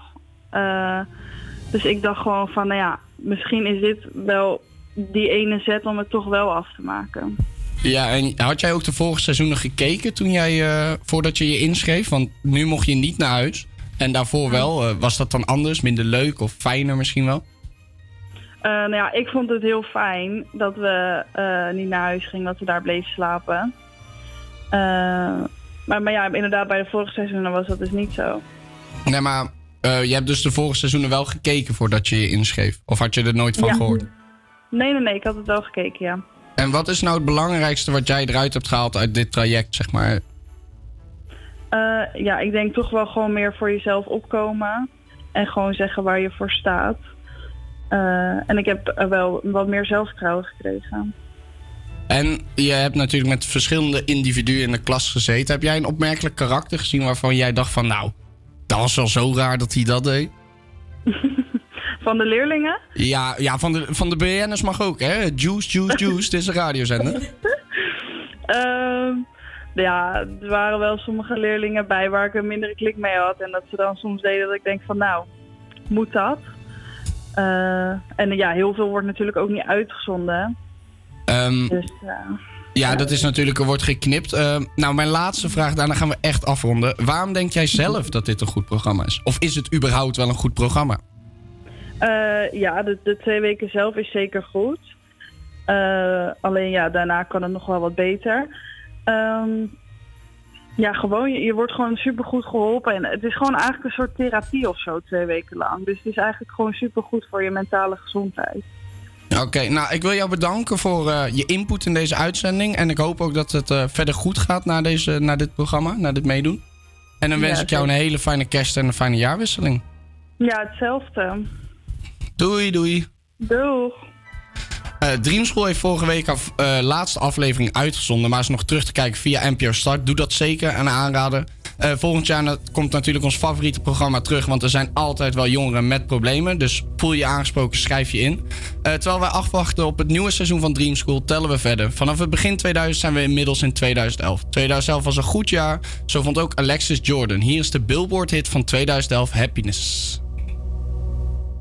Dus ik dacht gewoon van, nou ja, misschien is dit wel die ene zet om het toch wel af te maken.
Ja, en had jij ook de vorige seizoenen gekeken toen jij, eh, voordat je je inschreef? Want nu mocht je niet naar huis. En daarvoor wel. Eh, was dat dan anders, minder leuk of fijner misschien wel?
Eh, nou ja, ik vond het heel fijn dat we niet naar huis gingen, dat we daar bleven slapen. Maar, maar ja, inderdaad, bij de vorige seizoenen was dat dus niet zo.
Nee, maar je hebt dus de vorige seizoenen wel gekeken voordat je je inschreef? Of had je er nooit van
Ja.
gehoord?
Nee, nee, nee, ik had het wel gekeken, ja.
En wat is nou het belangrijkste wat jij eruit hebt gehaald uit dit traject, zeg maar?
Eh, ja, ik denk toch wel gewoon meer voor jezelf opkomen. En gewoon zeggen waar je voor staat. Eh, en ik heb wel wat meer zelfvertrouwen gekregen.
En je hebt natuurlijk met verschillende individuen in de klas gezeten. Heb jij een opmerkelijk karakter gezien waarvan jij dacht van... nou, dat was wel zo raar dat hij dat deed?
Van de leerlingen?
Ja, ja van, de, van de BN'ers mag ook, hè? Juice, juice, juice. Dit is een radiozender.
Ehm, ja, er waren wel sommige leerlingen bij waar ik een mindere klik mee had. En dat ze dan soms deden dat ik denk van nou, moet dat? Eh, en ja, heel veel wordt natuurlijk ook niet uitgezonden.
Ehm,
Dus ja.
ja, dat is natuurlijk, er wordt geknipt. Ehm, nou, mijn laatste vraag, daarna gaan we echt afronden. Waarom denk jij zelf dat dit een goed programma is? Of is het überhaupt wel een goed programma?
Eh, ja, de, de twee weken zelf is zeker goed. Eh, alleen ja, daarna kan het nog wel wat beter. Ehm, ja, gewoon, je, je wordt gewoon supergoed geholpen. En het is gewoon eigenlijk een soort therapie of zo, twee weken lang. Dus het is eigenlijk gewoon supergoed voor je mentale gezondheid.
Oké, nou, ik wil jou bedanken voor eh, je input in deze uitzending. En ik hoop ook dat het verder goed gaat na, deze, na dit programma, na dit meedoen. En dan
Ja,
wens ik jou een hele fijne kerst en een fijne jaarwisseling.
Ja, hetzelfde.
Doei, doei.
Doeg.
Eh Dream School heeft vorige week haar eh, laatste aflevering uitgezonden, maar is nog terug te kijken via NPO Start. Doe dat zeker en aanraden. Eh, volgend jaar komt natuurlijk ons favoriete programma terug, want er zijn altijd wel jongeren met problemen. Dus voel je aangesproken, schrijf je in. Terwijl wij afwachten op het nieuwe seizoen van Dream School, tellen we verder. Vanaf het begin 2000 zijn we inmiddels in 2011. 2011 was een goed jaar, zo vond ook Alexis Jordan. Hier is de Billboard-hit van 2011, Happiness.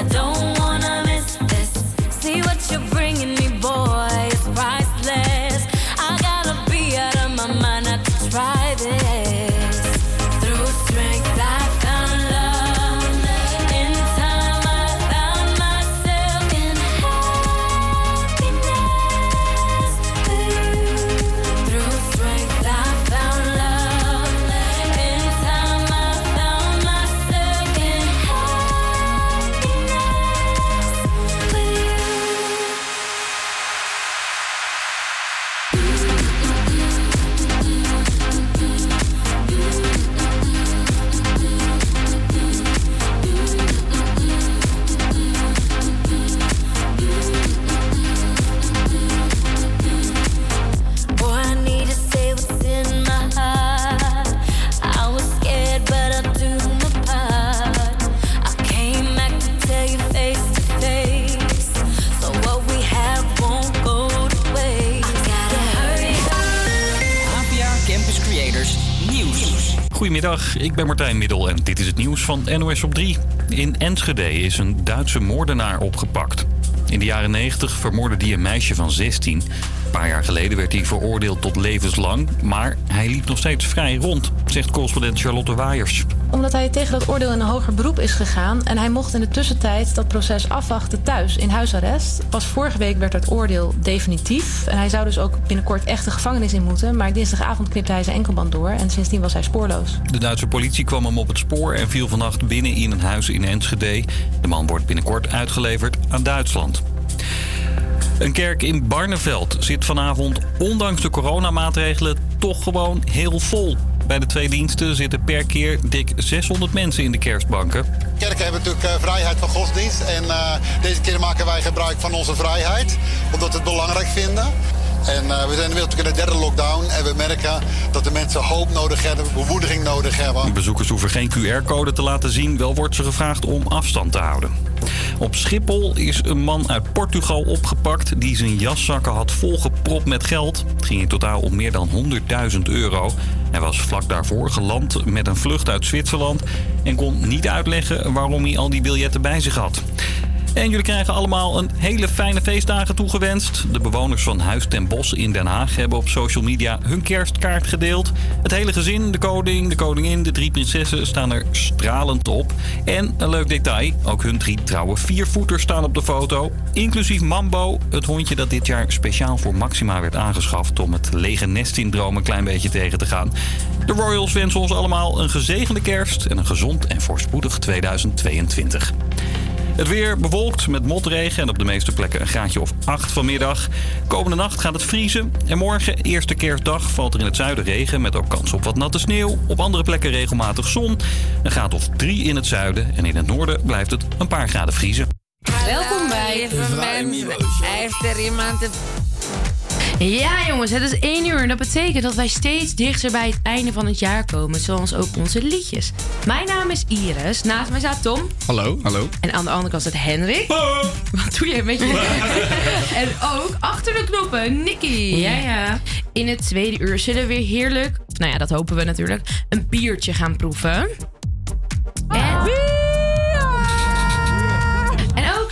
I don't
Goedemiddag, ik ben Martijn Middel en dit is het nieuws van NOS op 3. In Enschede is een Duitse moordenaar opgepakt. In de jaren 90 vermoordde hij een meisje van 16. Een paar jaar geleden werd hij veroordeeld tot levenslang, maar hij liep nog steeds vrij rond, zegt correspondent Charlotte Waaiers.
Omdat hij tegen dat oordeel in een hoger beroep is gegaan. En hij mocht in de tussentijd dat proces afwachten thuis in huisarrest. Pas vorige week werd het oordeel definitief. En hij zou dus ook binnenkort echt de gevangenis in moeten. Maar dinsdagavond knipte hij zijn enkelband door. En sindsdien was hij spoorloos.
De Duitse politie kwam hem op het spoor en viel vannacht binnen in een huis in Enschede. De man wordt binnenkort uitgeleverd aan Duitsland. Een kerk in Barneveld zit vanavond, ondanks de coronamaatregelen, toch gewoon heel vol. Bij de twee diensten zitten per keer dik 600 mensen in de kerstbanken.
Kerken hebben natuurlijk eh, vrijheid van godsdienst. En eh, deze keer maken wij gebruik van onze vrijheid. Omdat we het belangrijk vinden. En eh, we zijn inmiddels natuurlijk in de derde lockdown. En we merken dat de mensen hoop nodig hebben, bemoediging nodig hebben.
Bezoekers hoeven geen QR-code te laten zien, wel wordt ze gevraagd om afstand te houden. Op Schiphol is een man uit Portugal opgepakt die zijn jaszakken had volgepropt met geld. Het ging in totaal om meer dan 100.000 euro. Hij was vlak daarvoor geland met een vlucht uit Zwitserland en kon niet uitleggen waarom hij al die biljetten bij zich had. En jullie krijgen allemaal een hele fijne feestdagen toegewenst. De bewoners van Huis ten Bos in Den Haag hebben op social media hun kerstkaart gedeeld. Het hele gezin, de koning, de koningin, de drie prinsessen staan er stralend op. En een leuk detail, ook hun drie trouwe viervoeters staan op de foto. Inclusief Mambo, het hondje dat dit jaar speciaal voor Maxima werd aangeschaft... om het lege nestsyndroom een klein beetje tegen te gaan. De Royals wensen ons allemaal een gezegende kerst en een gezond en voorspoedig 2022. Het weer bewolkt met motregen en op de meeste plekken een graadje of 8 vanmiddag. Komende nacht gaat het vriezen. En morgen, eerste kerstdag, valt er in het zuiden regen met ook kans op wat natte sneeuw. Op andere plekken regelmatig zon. Een graad of 3 in het zuiden en in het noorden blijft het een paar graden vriezen.
Welkom bij
mensen. Heeft er iemand
Ja, jongens, het is 1 uur en dat betekent dat wij steeds dichter bij het einde van het jaar komen, zoals ook onze liedjes. Mijn naam is Iris, naast mij staat Tom
Hallo, hallo.
en aan de andere kant staat Henrik. Wat doe jij met je? en ook achter de knoppen, Nicky. Ja, ja. In het tweede uur zullen we weer heerlijk, of nou ja, dat hopen we natuurlijk, een biertje gaan proeven. En...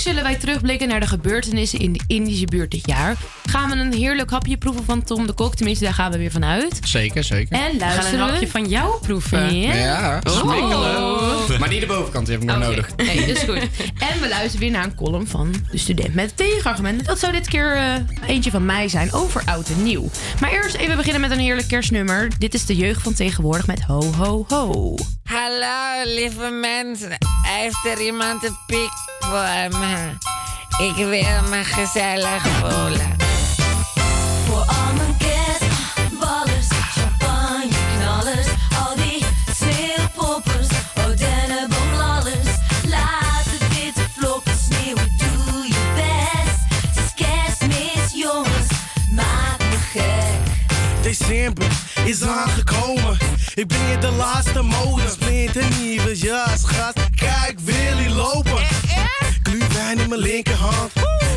Zullen wij terugblikken naar de gebeurtenissen in de Indische buurt dit jaar. Gaan we een heerlijk hapje proeven van Tom de Kok, tenminste daar gaan we weer vanuit.
Zeker, zeker.
En
We gaan
luisteren
een hapje van jou proeven.
Ja.
Ja,
Oh.
smikkelen. Maar niet de bovenkant, die heb ik nog nodig.
Nee, dat is goed. En we luisteren weer naar een column van de student met het tegenargument. Dat zou dit keer eh, eentje van mij zijn over oud en nieuw. Maar eerst even beginnen met een heerlijk kerstnummer. Dit is de jeugd van tegenwoordig met Ho Ho Ho.
Hallo, lieve mensen. Heeft er iemand een pik voor me? Ik wil me gezellig voelen.
Voor al mijn kerstballers, champagne knallers, al die sneeuwpoppers, oh dennenboomlallers. Laat de witte vlokken sneeuwen, doe je best. Het is kerstmis, jongens, maak me gek.
December is aangekomen. Ik breng je de laatste mode. Splinter nieuwe jas, gast. Kijk, Willy lopen. Glühwein in mijn linkerhand.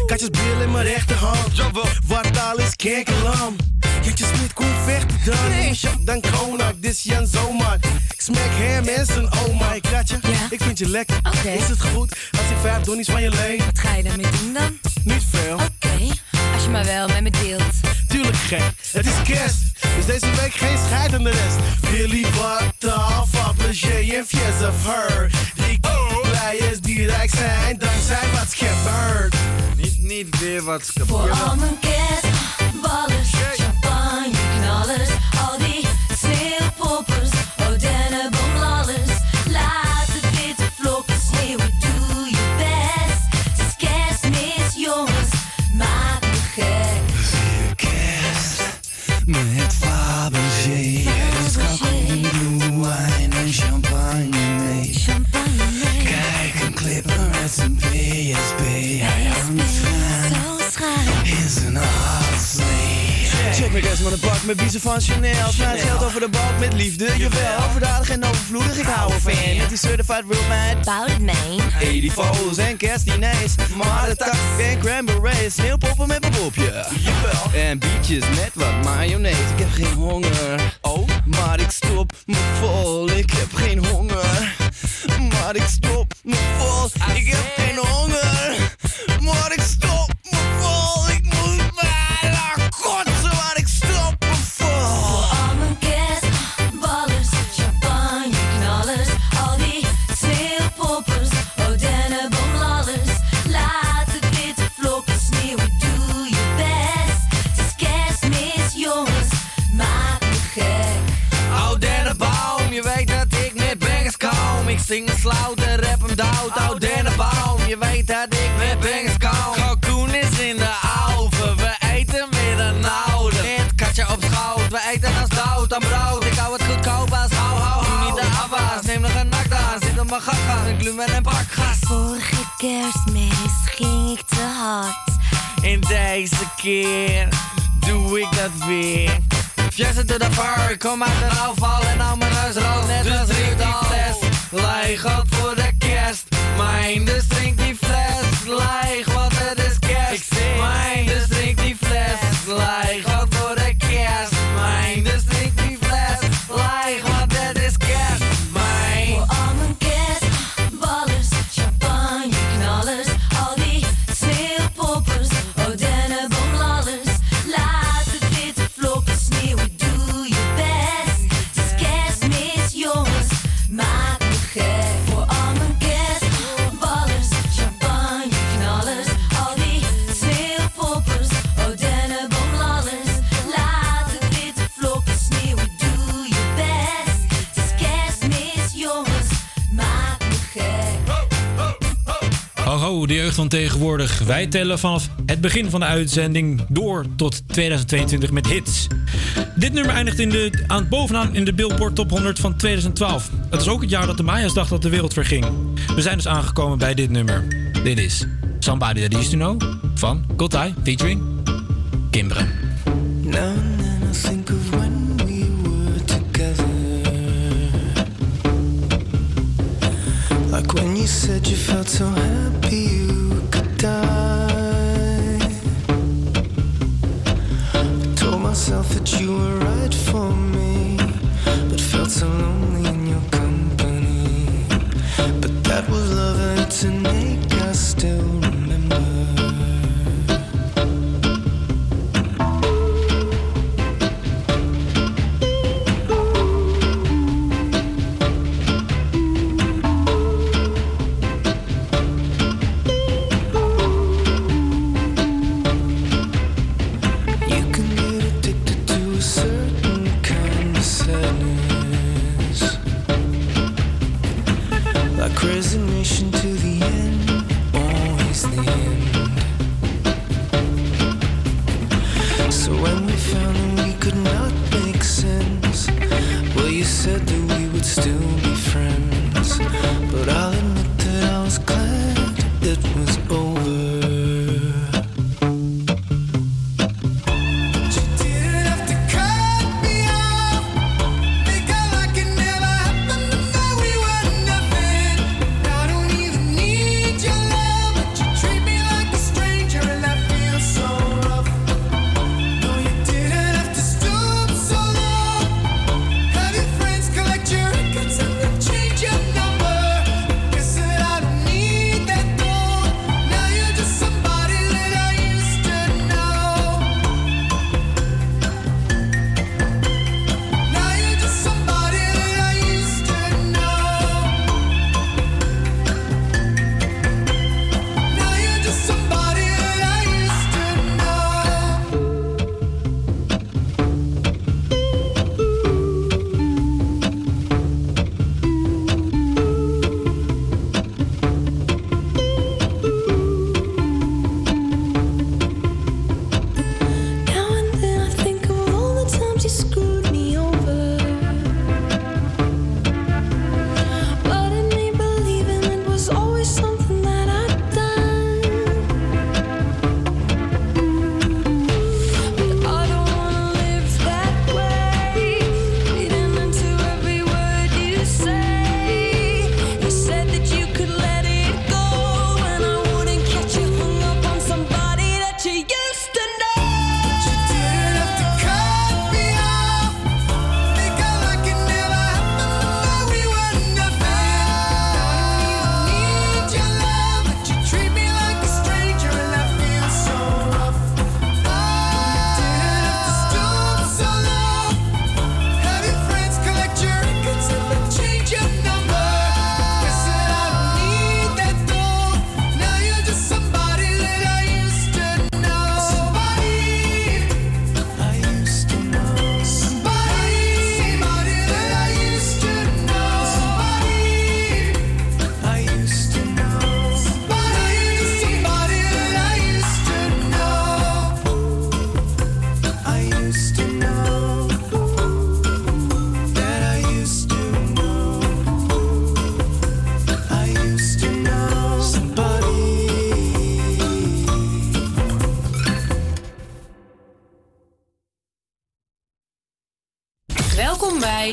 Katjes bil in mijn rechterhand. Wat al is kerkelam. Jetjes met koen vechten dan. Nee. Dan konak, dit Jan zomaar. Ik smek hem en zijn oma. Ik kratje, ik vind je lekker. Is het goed als ik vijf donnies van je leen? Wat ga je daarmee doen dan? Niet veel. Oké,
Als je maar wel met me deelt.
Tuurlijk gek, het is kerst. Dus deze week geen scheid aan de rest. Willy wat af, appeltje en fies of her. Drie players die rijk zijn, dankzij wat gebeurt. Niet, niet weer wat
Voor al mijn kerstballers, champagne knallers, al die
kerst met een pak met biezen van Chanel. Geld over de balk met liefde, jawel. Overdadig en overvloedig, ik hou ervan. Met die certified real it, man. 80 fo's en kerstdiners. Maar de tak en cranberries. Sneeuwpoppen met mijn popje. Jawel. En bietjes met wat mayonaise. Ik heb geen honger. Oh, Maar
ik stop me vol, ik heb geen honger. Maar ik stop me vol, ik heb geen honger. Maar ik stop zing een slauter, rap hem dood. Oud dennenboom, je weet dat ik met bangers kom. Kalkoen is in de oven, we eten met een oude. Met katje op schoot, we eten als dood aan brood. Ik hou het goedkoop als hou, hou, hou. Niet de afwas, neem nog een nakdaar. Zit op mijn gaga, een glumen en pakgas.
Vorige kerstmis ging ik te hard.
En deze keer doe ik dat weer. Fjessen to the bar, kom uit de afval en nou mijn huis rood. Net als Rudolf. Leeg op voor de kerst. Mijn dus drink die fles leeg,
Ho ho, de jeugd van tegenwoordig. Wij tellen vanaf het begin van de uitzending door tot 2022 met hits. Dit nummer eindigt in de, aan, bovenaan in de Billboard Top 100 van 2012. Het is ook het jaar dat de Maya's dachten dat de wereld verging. We zijn dus aangekomen bij dit nummer. Dit is Somebody That Used To Know van Kotai featuring Kimbre.
Now. Like when you said you felt so happy myself that you were right for me, but felt so lonely in your company. But that was love and an ache I still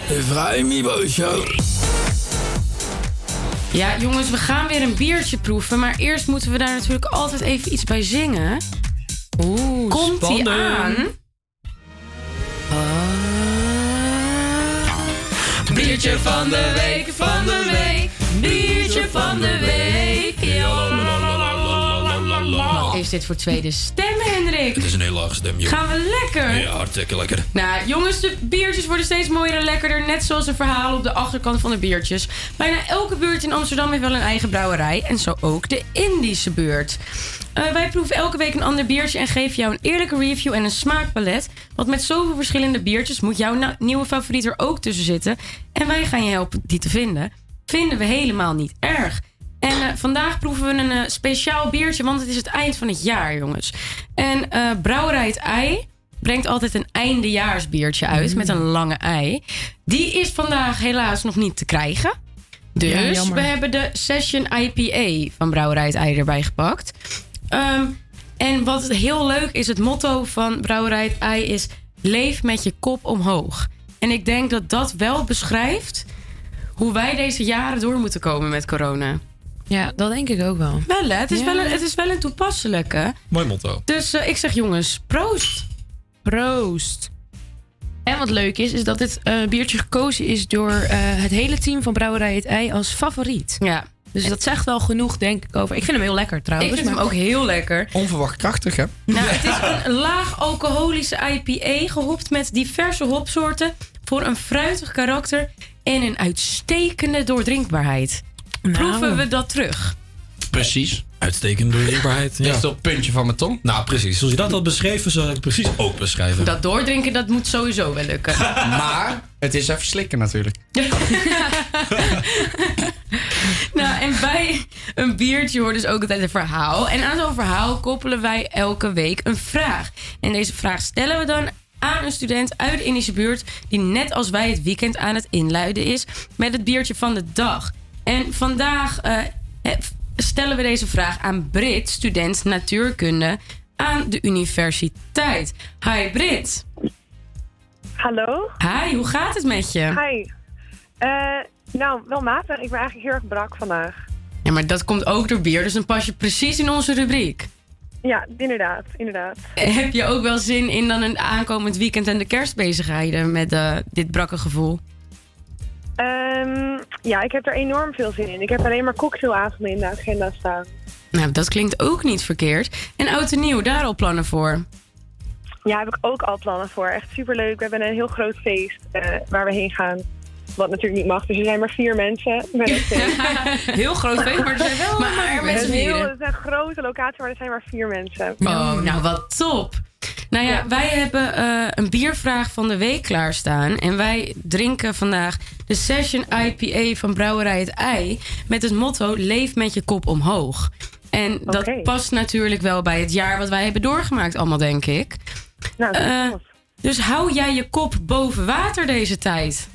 bij
De Vrijmibo Show.
Ja, jongens, we gaan weer een biertje proeven. Maar eerst moeten we daar natuurlijk altijd even iets bij zingen.
Oeh,
Komt die aan?
Biertje van de week, van de week. Biertje van de week.
Is dit voor tweede stem, Hendrik?
Het is een heel laag stem, joh.
Gaan we lekker?
Ja, hartstikke lekker.
Nou, jongens, de biertjes worden steeds mooier en lekkerder. Net zoals de verhalen op de achterkant van de biertjes. Bijna elke buurt in Amsterdam heeft wel een eigen brouwerij. En zo ook de Indische buurt. Eh, wij proeven elke week een ander biertje en geven jou een eerlijke review en een smaakpalet. Want met zoveel verschillende biertjes moet jouw nieuwe favoriet er ook tussen zitten. En wij gaan je helpen die te vinden. Vinden we helemaal niet erg. En eh, vandaag proeven we een eh, speciaal biertje, want het is het eind van het jaar, jongens. En eh Brouwerij het Ei brengt altijd een eindejaarsbiertje uit met een lange ei. Die is vandaag helaas nog niet te krijgen. Dus
Ja,
we hebben de Session IPA van Brouwerij het Ei erbij gepakt. Ehm, en wat heel leuk is, het motto van Brouwerij het Ei is... Leef met je kop omhoog. En ik denk dat dat wel beschrijft hoe wij deze jaren door moeten komen met corona.
Ja, dat denk ik ook wel.
Wel, hè? Het is,
Ja.
wel, een, het is wel een toepasselijke.
Mooi motto.
Dus eh, ik zeg jongens, proost.
Proost. En wat leuk is, is dat dit eh, biertje gekozen is door eh, het hele team van Brouwerij Het Ei als favoriet.
Ja.
Dus dat zegt wel genoeg, denk ik, over. Ik vind hem heel lekker trouwens.
Ik vind hem ook heel lekker.
Onverwacht krachtig, hè?
Nou, het is een laag alcoholische IPA gehopt met diverse hopsoorten voor een fruitig karakter en een uitstekende doordrinkbaarheid. Proeven we dat terug?
Precies.
Uitstekende doordrinkbaarheid. Ja.
Ligt op het puntje van mijn tong.
Nou, precies. Zoals je dat had beschreven, zou ik het precies ook beschrijven.
Dat doordrinken, dat moet sowieso wel lukken.
Maar het is even slikken natuurlijk.
Nou, en bij een biertje hoort dus ook altijd een verhaal. En aan zo'n verhaal koppelen wij elke week een vraag. En deze vraag stellen we dan aan een student uit de Indische buurt... die net als wij het weekend aan het inluiden is... met het biertje van de dag. En vandaag eh, eh, stellen we deze vraag aan Brit, student natuurkunde... aan de universiteit. Hi Brit.
Hallo.
Hi, hoe gaat het met je?
Hi. Eh, nou, wel matig. Ik ben eigenlijk heel erg brak vandaag.
Ja, maar dat komt ook door bier, dus dan pas je precies in onze rubriek.
Ja, inderdaad, inderdaad.
Heb je ook wel zin in dan een aankomend weekend en de kerstbezigheden met dit brakke gevoel?
Ehm, ja, ik heb er enorm veel zin in. Ik heb alleen maar cocktailavonden in de agenda staan.
Nou, dat klinkt ook niet verkeerd. En oud en nieuw, daar al plannen voor?
Ja, heb ik ook al plannen voor. Echt superleuk. We hebben een heel groot feest eh, waar we heen gaan. Wat natuurlijk niet mag. Dus er zijn maar vier mensen feest.
Heel groot feest, maar er zijn wel maar met
heel,
vieren.
het is een grote locatie, maar er zijn maar vier mensen.
Oh, nou wat top. Nou ja, wij hebben eh, een biervraag van de week klaarstaan. En wij drinken vandaag de Session IPA van Brouwerij het Ei. Met het motto: Leef met je kop omhoog. En dat past natuurlijk wel bij het jaar wat wij hebben doorgemaakt, allemaal, denk ik.
Nou,
Eh, dus hou jij je kop boven water deze tijd?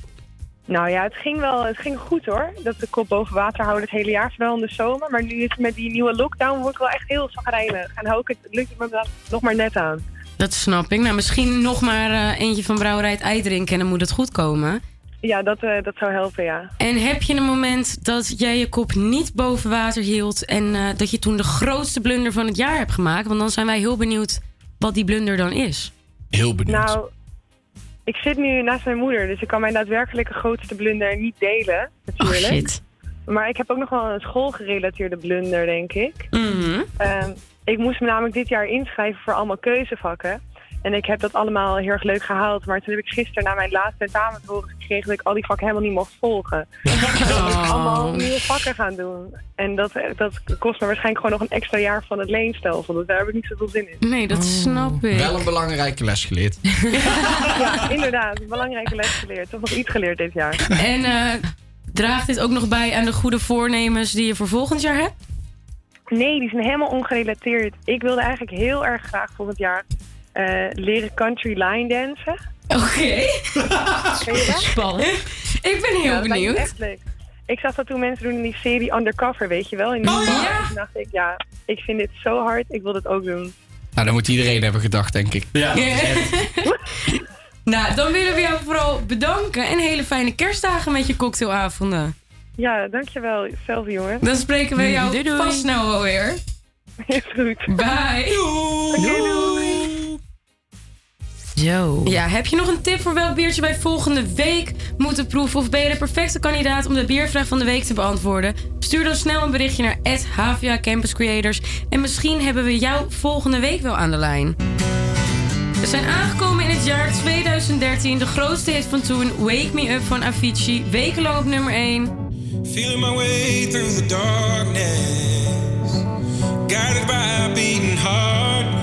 Nou ja, het ging wel het ging goed hoor. Dat de kop boven water houden het hele jaar, vooral in de zomer. Maar nu is het met die nieuwe lockdown word ik wel echt heel zagrijnig. En hou ik het, lukt het me dan nog maar net aan.
Dat snap ik. Nou, misschien nog maar eh, eentje van Brouwerij het Ei drinken en dan moet het goed komen.
Ja, dat, eh, dat zou helpen, ja.
En heb je een moment dat jij je kop niet boven water hield en eh, dat je toen de grootste blunder van het jaar hebt gemaakt? Want dan zijn wij heel benieuwd wat die blunder dan is.
Heel benieuwd.
Nou, ik zit nu naast mijn moeder, dus ik kan mijn daadwerkelijke grootste blunder niet delen, natuurlijk.
Oh shit.
Maar ik heb ook nog wel een schoolgerelateerde blunder, denk ik. Ehm, ik moest me namelijk dit jaar inschrijven voor allemaal keuzevakken. En ik heb dat allemaal heel erg leuk gehaald. Maar toen heb ik gisteren na mijn laatste tentamen te horen gekregen dat ik al die vakken helemaal niet mocht volgen. Dus ik allemaal nieuwe vakken gaan doen. En dat, dat kost me waarschijnlijk gewoon nog een extra jaar van het leenstelsel. Dus daar heb ik niet zoveel zin in.
Nee, dat snap ik.
Wel een belangrijke les geleerd.
Ja, inderdaad. Een belangrijke les geleerd. Toch nog iets geleerd dit jaar.
En eh, draagt dit ook nog bij aan de goede voornemens die je voor volgend jaar hebt?
Nee, die zijn helemaal ongerelateerd. Ik wilde eigenlijk heel erg graag volgend jaar eh, leren country line dansen.
Oké.
Dat?
Spannend. Ik ben heel
Ja,
benieuwd.
echt leuk. Ik zag dat toen mensen doen in die serie Undercover, weet je wel? In die
Oh,
bar.
ja.
En Toen dacht ik, ja, ik vind dit zo hard, ik wil dit ook doen.
Nou, dat moet iedereen hebben gedacht, denk ik.
Ja,
Nou, dan willen we jou vooral bedanken. En hele fijne kerstdagen met je cocktailavonden.
Ja, dankjewel. Hetzelfde, jongen.
Dan spreken we jou
Doei, doei.
vast snel wel weer.
Is goed.
Bye.
Oké, doei.
Zo.
Ja, heb je nog een tip voor welk biertje wij volgende week moeten proeven? Of ben je de perfecte kandidaat om de biervraag van de week te beantwoorden? Stuur dan snel een berichtje naar HVA Campus Creators. En misschien hebben we jou volgende week wel aan de lijn. We zijn aangekomen in het jaar 2013. De grootste hit van toen, Wake Me Up van Avicii. Wekenlang op nummer 1.
Feeling my way through the darkness, guided by a beating heart.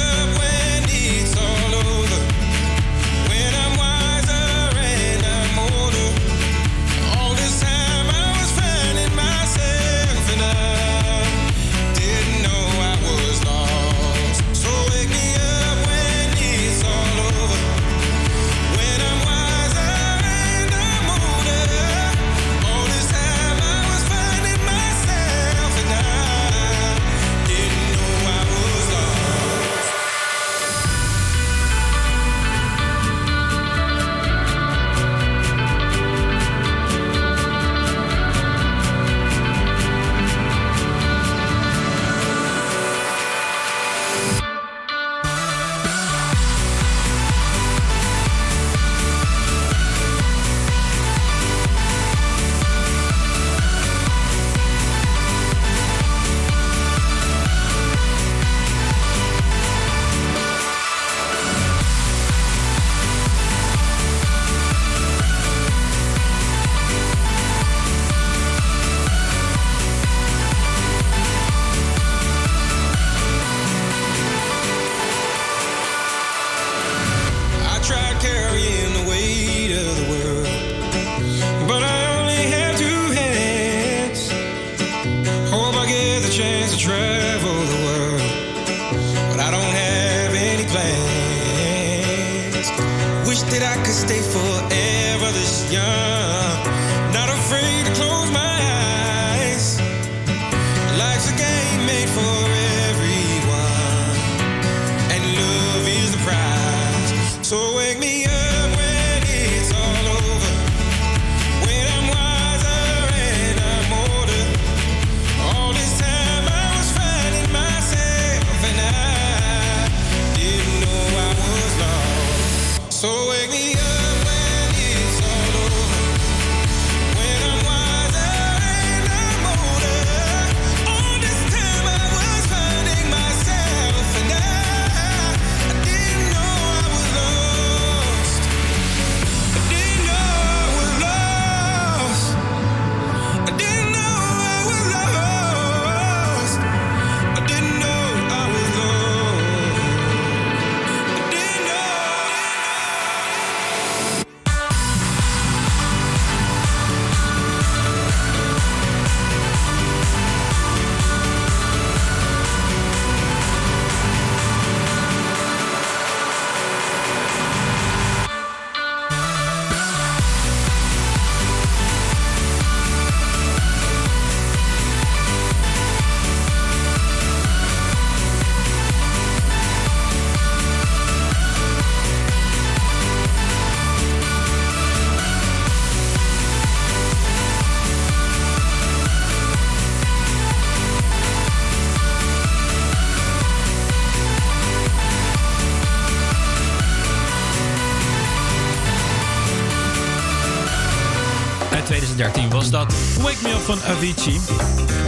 dat Wake Me Up van Avicii.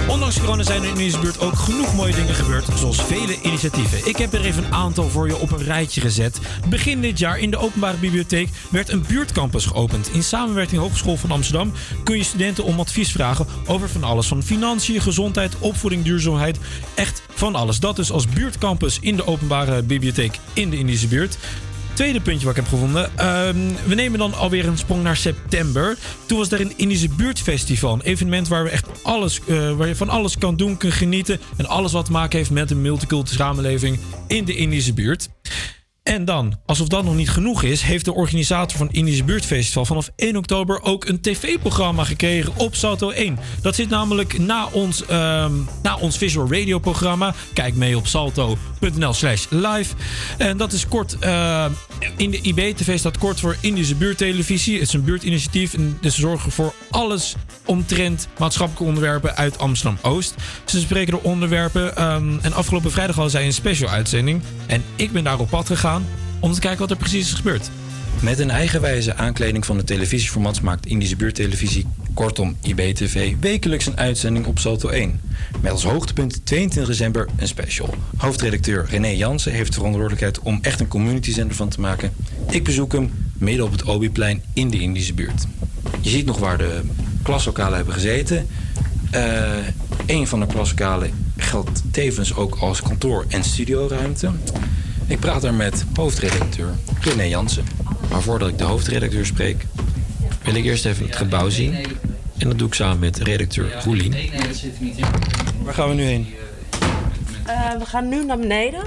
Ondanks corona zijn er in deze buurt ook genoeg mooie dingen gebeurd, zoals vele initiatieven. Ik heb er even een aantal voor je op een rijtje gezet. Begin dit jaar in de openbare bibliotheek werd een buurtcampus geopend. In samenwerking Hogeschool van Amsterdam kun je studenten om advies vragen over van alles. Van financiën, gezondheid, opvoeding, duurzaamheid. Echt van alles. Dat dus als buurtcampus in de openbare bibliotheek in de Indische buurt.
Tweede puntje wat ik heb gevonden. Ehm, we nemen dan alweer een sprong naar september. Toen was er een Indische Buurtfestival. Een evenement waar, we echt alles, eh, waar je van alles kan doen, kan genieten. En alles wat te maken heeft met een multiculturele samenleving in de Indische buurt. En dan, alsof dat nog niet genoeg is, heeft de organisator van Indische Buurtfestival vanaf 1 oktober ook een tv-programma gekregen op Salto 1. Dat zit namelijk na ons, ehm, na ons visual radio programma. Kijk mee op salto.nl slash live. En dat is kort, eh, in de IB-tv staat kort voor Indische Buurttelevisie. Het is een buurtinitiatief en dus ze zorgen voor alles omtrent maatschappelijke onderwerpen uit Amsterdam-Oost. Ze spreken de onderwerpen ehm, en afgelopen vrijdag hadden zij een special uitzending. En ik ben daar op pad gegaan om te kijken wat er precies is gebeurd.
Met een eigenwijze aankleding van de televisieformats maakt Indische Buurttelevisie, kortom IBTV, wekelijks een uitzending op Salto 1. Met als hoogtepunt 22 december een special. Hoofdredacteur René Jansen heeft de verantwoordelijkheid om echt een communityzender van te maken. Ik bezoek hem midden op het Obi-plein in de Indische buurt. Je ziet nog waar de klaslokalen hebben gezeten. Eh een van de klaslokalen geldt tevens ook als kantoor- en studioruimte. Ik praat daar met hoofdredacteur René Jansen. Maar voordat ik de hoofdredacteur spreek, wil ik eerst even het gebouw zien. En dat doe ik samen met redacteur Roelien. Waar gaan we nu heen?
Eh, we gaan nu naar beneden.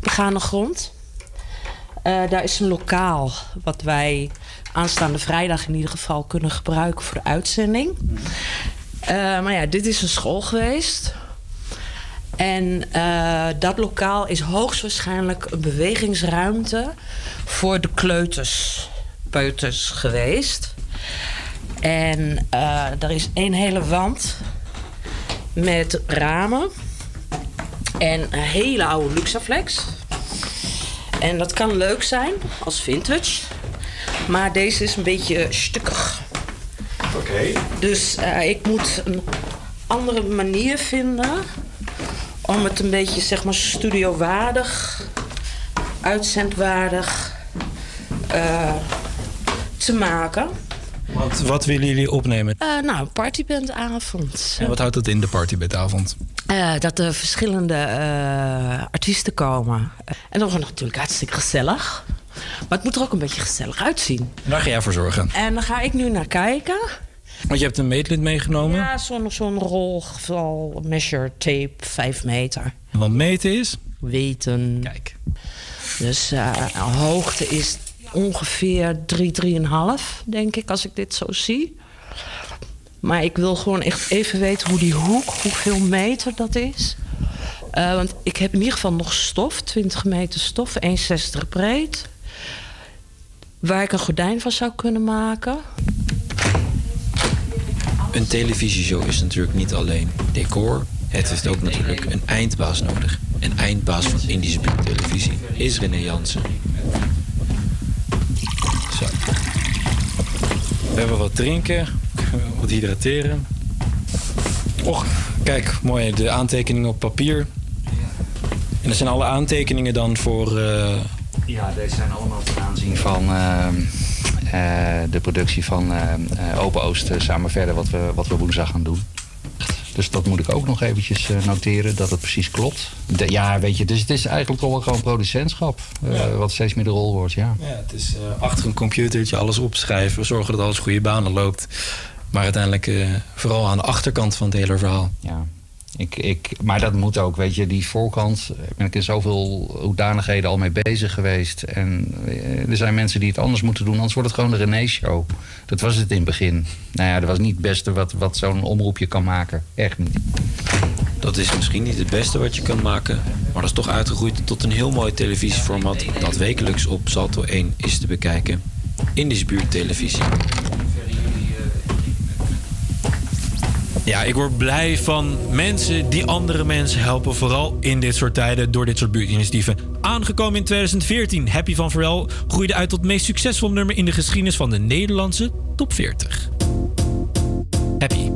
We gaan naar grond. Eh, daar is een lokaal wat wij aanstaande vrijdag in ieder geval kunnen gebruiken voor de uitzending. Eh, maar ja, dit is een school geweest. En eh, dat lokaal is hoogstwaarschijnlijk een bewegingsruimte voor de kleuters, peuters geweest. En eh, er is één hele wand met ramen en een hele oude Luxaflex. En dat kan leuk zijn als vintage, maar deze is een beetje stukkig.
Oké.
Dus eh, ik moet een andere manier vinden om het een beetje zeg maar studiowaardig, uitzendwaardig eh, te maken.
Wat, wat willen jullie opnemen?
Eh, nou, een partybandavond.
En wat houdt dat in de partybedavond?
Eh, dat er verschillende artiesten komen. En dat wordt natuurlijk hartstikke gezellig. Maar het moet er ook een beetje gezellig uitzien.
Daar ga jij voor zorgen.
En dan ga ik nu naar kijken.
Want je hebt een meetlint meegenomen.
Ja, zo'n zo'n rolgeval measure tape, 5 meter.
En wat meten is?
Weten. Kijk. Dus eh, hoogte is ongeveer 3, 3,5, denk ik, als ik dit zo zie. Maar ik wil gewoon echt even weten hoe die hoek, hoeveel meter dat is. Eh, want ik heb in ieder geval nog stof, 20 meter stof, 1,60 breed. Waar ik een gordijn van zou kunnen maken.
Een televisieshow is natuurlijk niet alleen decor. Het heeft ook natuurlijk een eindbaas nodig. Een eindbaas van Indische buurttelevisie is René Jansen. Zo. We hebben wat drinken, wat hydrateren. Och, kijk, mooi, de aantekeningen op papier. En dat zijn alle aantekeningen dan voor... eh,
Ja, deze zijn allemaal ten aanzien van ehm, eh, de productie van ehm, eh, Open Oost eh, samen verder wat we, wat we woensdag gaan doen. Dus dat moet ik ook nog eventjes eh, noteren, dat het precies klopt. De- ja, weet je, dus het is eigenlijk toch wel gewoon producentschap. eh. Wat steeds meer de rol wordt, ja.
Ja, het is eh, achter een computertje alles opschrijven, zorgen dat alles goede banen loopt. Maar uiteindelijk eh, vooral aan de achterkant van het hele verhaal.
Ja. Ik, maar dat moet ook, weet je, die voorkant ben ik in zoveel hoedanigheden al mee bezig geweest. En eh, er zijn mensen die het anders moeten doen, anders wordt het gewoon de René-show. Dat was het in het begin. Nou ja, dat was niet het beste wat, wat zo'n omroepje kan maken. Echt niet.
Dat is misschien niet het beste wat je kan maken, maar dat is toch uitgegroeid tot een heel mooi televisieformat dat wekelijks op Salto 1 is te bekijken. Indische buurttelevisie.
Ja, ik word blij van mensen die andere mensen helpen. Vooral in dit soort tijden door dit soort buurtinitiatieven. Aangekomen in 2014, Happy van Pharrell groeide uit tot het meest succesvolle nummer in de geschiedenis van de Nederlandse top 40. Happy.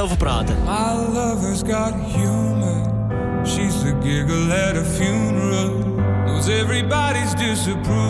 Over praten.
My lover's got humor. She's the giggle at a funeral. Knows everybody's disapproval.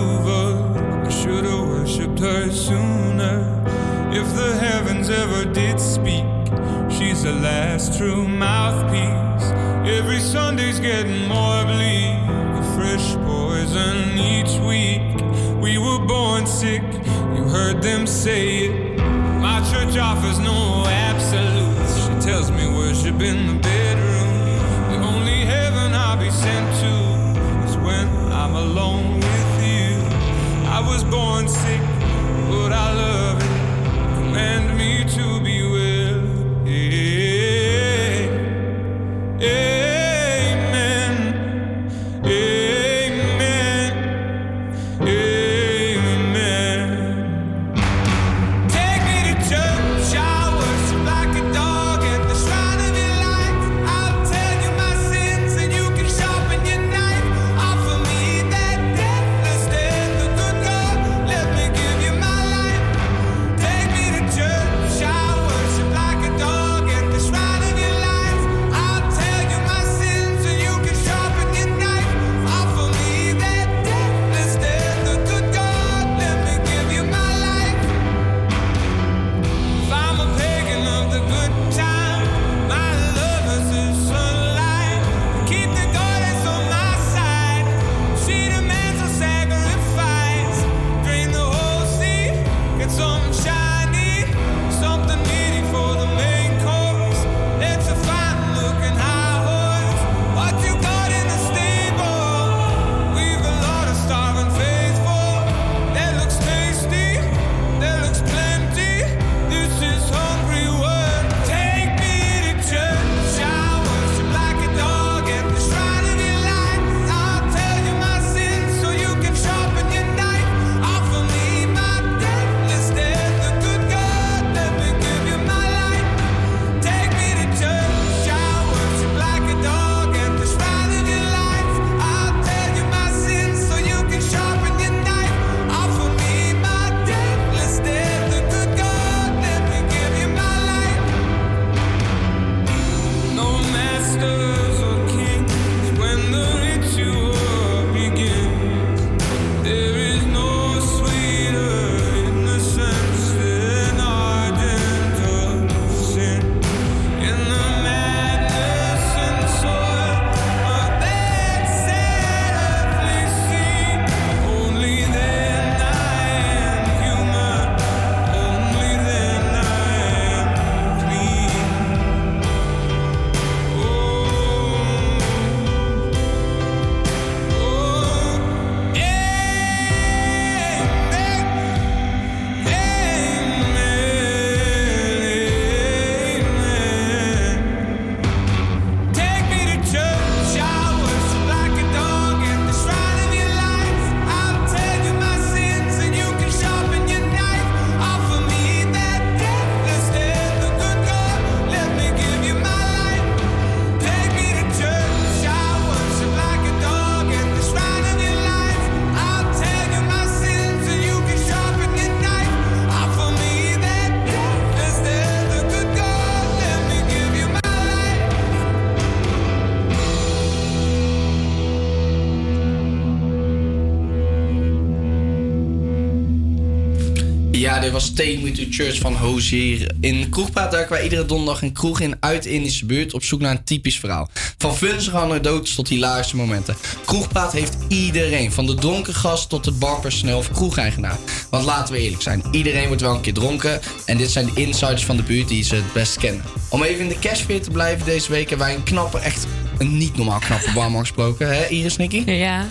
Church
van Hozier. In Kroegpraat duiken wij iedere donderdag een kroeg in uit de Indische buurt op zoek naar een typisch verhaal. Van vunzige anekdotes tot hilarische momenten. Kroegpraat heeft iedereen, van de dronken gast tot het barpersoneel of kroegeigenaar. Want laten we eerlijk zijn, iedereen wordt wel een keer dronken. En dit zijn de insiders van de buurt die ze het best kennen. Om even in de cashfeer te blijven deze week hebben wij een knappe, echt een niet normaal knappe barman gesproken. Hè Iris, Nicky?
Ja,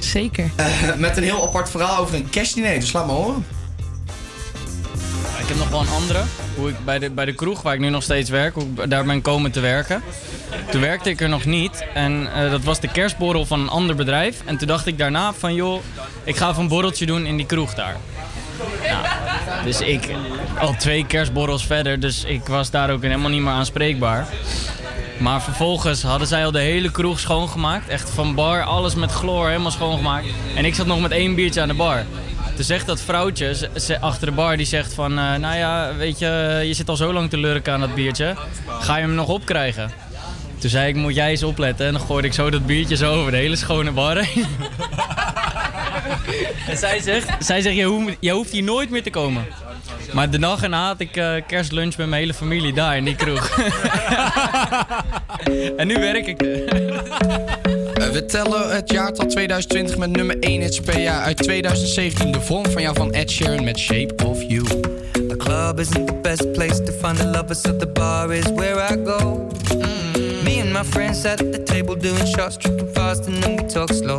zeker.
Eh, met een heel apart verhaal over een cashdiner, dus laat maar horen.
Ik heb nog wel een andere. Hoe ik bij de, bij de kroeg, waar ik nu nog steeds werk, hoe ik daar ben komen te werken. Toen werkte ik er nog niet. En eh, dat was de kerstborrel van een ander bedrijf. En toen dacht ik daarna van, joh, ik ga even een borreltje doen in die kroeg daar. Nou, dus ik, al twee kerstborrels verder, dus ik was daar ook helemaal niet meer aanspreekbaar. Maar vervolgens hadden zij al de hele kroeg schoongemaakt. Echt van bar, alles met chloor, helemaal schoongemaakt. En ik zat nog met één biertje aan de bar. Toen zegt dat vrouwtje ze- achter de bar, die zegt van... eh, nou ja, weet je, je zit al zo lang te lurken aan dat biertje. Ga je hem nog opkrijgen? Toen zei ik, moet jij eens opletten. En dan gooide ik zo dat biertje zo over de hele schone bar heen. en zij zegt, zij zegt je, hoeft, je hoeft hier nooit meer te komen. Maar de dag erna had ik eh, kerstlunch met mijn hele familie daar in die kroeg. en nu werk ik er.
Eh, we tellen het jaartal 2020 met nummer 1 hits per jaar. Uit 2017 de vorm van jou van Ed Sheeran met Shape of You.
The club isn't the best place to find the lovers, so the bar is where I go. Me and my friends at the table doing shots, tripping fast, and then we talk slow.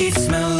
Sheets smell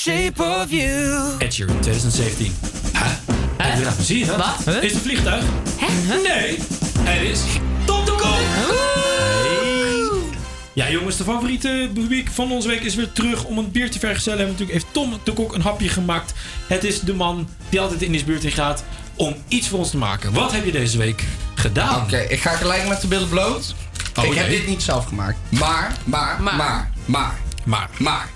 Shape of you.
Ed Sheeran, 2017. Huh? Ja, zie je dat?
Wat?
Is het een vliegtuig? Nee, het is Tom de Kok. Hey. Ja, jongens, de favoriete week van onze week is weer terug. Om een bier te vergezellen hebben natuurlijk, heeft Tom de Kok een hapje gemaakt. Het is de man die altijd in deze buurt in gaat om iets voor ons te maken. Wat heb je deze week gedaan?
Oké, ik ga gelijk met de billen bloot.
Oh,
ik heb dit niet zelf gemaakt. Maar, maar, maar, maar, maar,
maar,
maar.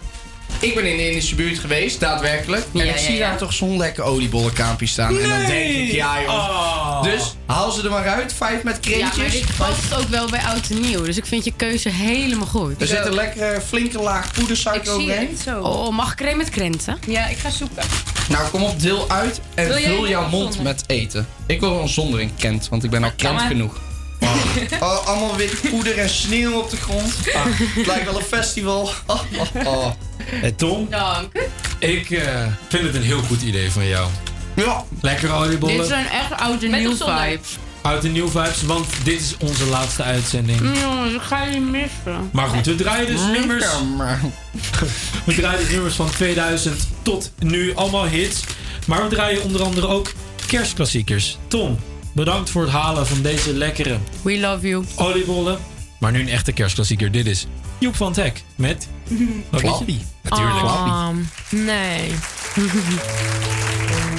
Ik ben in de Indische buurt geweest, daadwerkelijk. En
Ja,
ik
ja,
zie
ja.
daar toch zo'n lekker oliebollenkaampje staan. En dan denk ik, ja joh.
Oh.
Dus haal ze er maar uit. Vijf met
Ja, maar
krentjes.
dit past ook wel bij oud en nieuw. Dus ik vind je keuze helemaal goed.
er zit een lekkere flinke laag
Ik
poedersuiker
zie
overheen.
het zo.
Oh, mag crème met krenten?
Ja, ik ga zoeken.
Nou, kom op, deel uit en
Wil
vul jouw mond
zonder?
met eten. Ik wil een zondering kent, want ik ben al krent genoeg. Oh, allemaal wit poeder en sneeuw op de grond. Ah, het lijkt wel een festival. Oh, oh, oh.
Hey, Tom,
Dank.
ik eh, vind het een heel goed idee van jou.
Ja.
Lekkere oliebollen.
Dit zijn echt oud en
Met
nieuw vibes.
Oud en nieuw vibes, want dit is onze laatste uitzending.
Jongens, ik ga je missen.
Maar goed, we draaien dus nummers. We draaien dus nummers van 2000 tot nu, allemaal hits. Maar we draaien onder andere ook kerstklassiekers. Tom, bedankt voor het halen van deze lekkere
We love you.
oliebollen. Maar nu een echte kerstklassieker. Dit is Joep van het Hek met Flappy. Natuurlijk.
Ah, nee.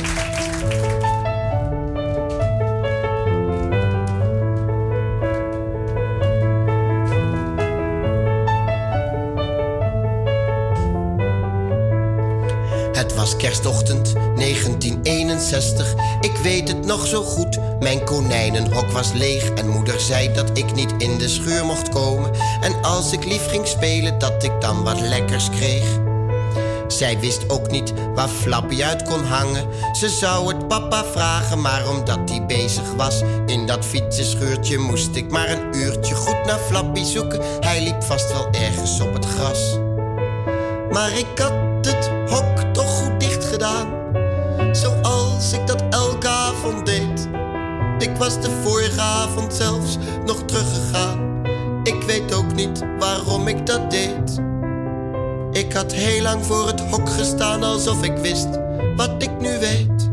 was kerstochtend 1961, ik weet het nog zo goed. Mijn konijnenhok was leeg en moeder zei dat ik niet in de schuur mocht komen. En als ik lief ging spelen, dat ik dan wat lekkers kreeg. Zij wist ook niet waar Flappy uit kon hangen. Ze zou het papa vragen, maar omdat hij bezig was in dat fietsenschuurtje, moest ik maar een uurtje goed naar Flappy zoeken. Hij liep vast wel ergens op het gras. Maar ik had het hok toch Zoals ik dat elke avond deed. Ik was de vorige avond zelfs nog teruggegaan. Ik weet ook niet waarom ik dat deed. Ik had heel lang voor het hok gestaan alsof ik wist wat ik nu weet.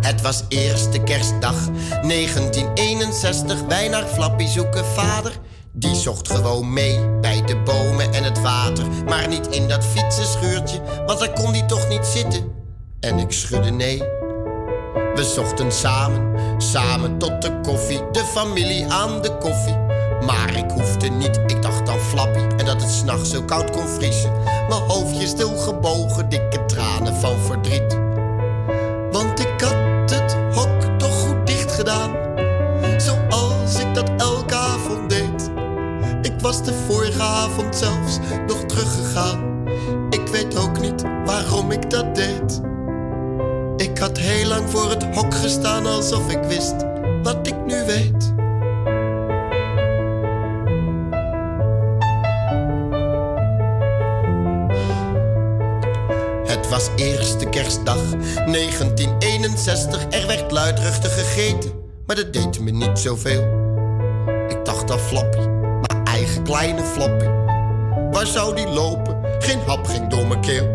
Het was eerste kerstdag 1961. Wij naar Flappy zoeken vader. Die zocht gewoon mee bij de bomen en het water. Maar niet in dat fietsenschuurtje, want daar kon hij toch niet zitten. En ik schudde nee. We zochten samen, samen tot de koffie. De familie aan de koffie. Maar ik hoefde niet, ik dacht aan Flappy. En dat het s'nachts zo koud kon vriezen. Mijn hoofdje stil gebogen, dikke tranen van verdriet. De vorige avond zelfs nog teruggegaan. Ik weet ook niet waarom ik dat deed. Ik had heel lang voor het hok gestaan alsof ik wist wat ik nu weet. Het was eerste kerstdag 1961. Er werd luidruchtig gegeten, maar dat deed me niet zoveel. Ik dacht aan Flappy, mijn kleine Flappy. Waar zou die lopen? Geen hap ging door mijn keel.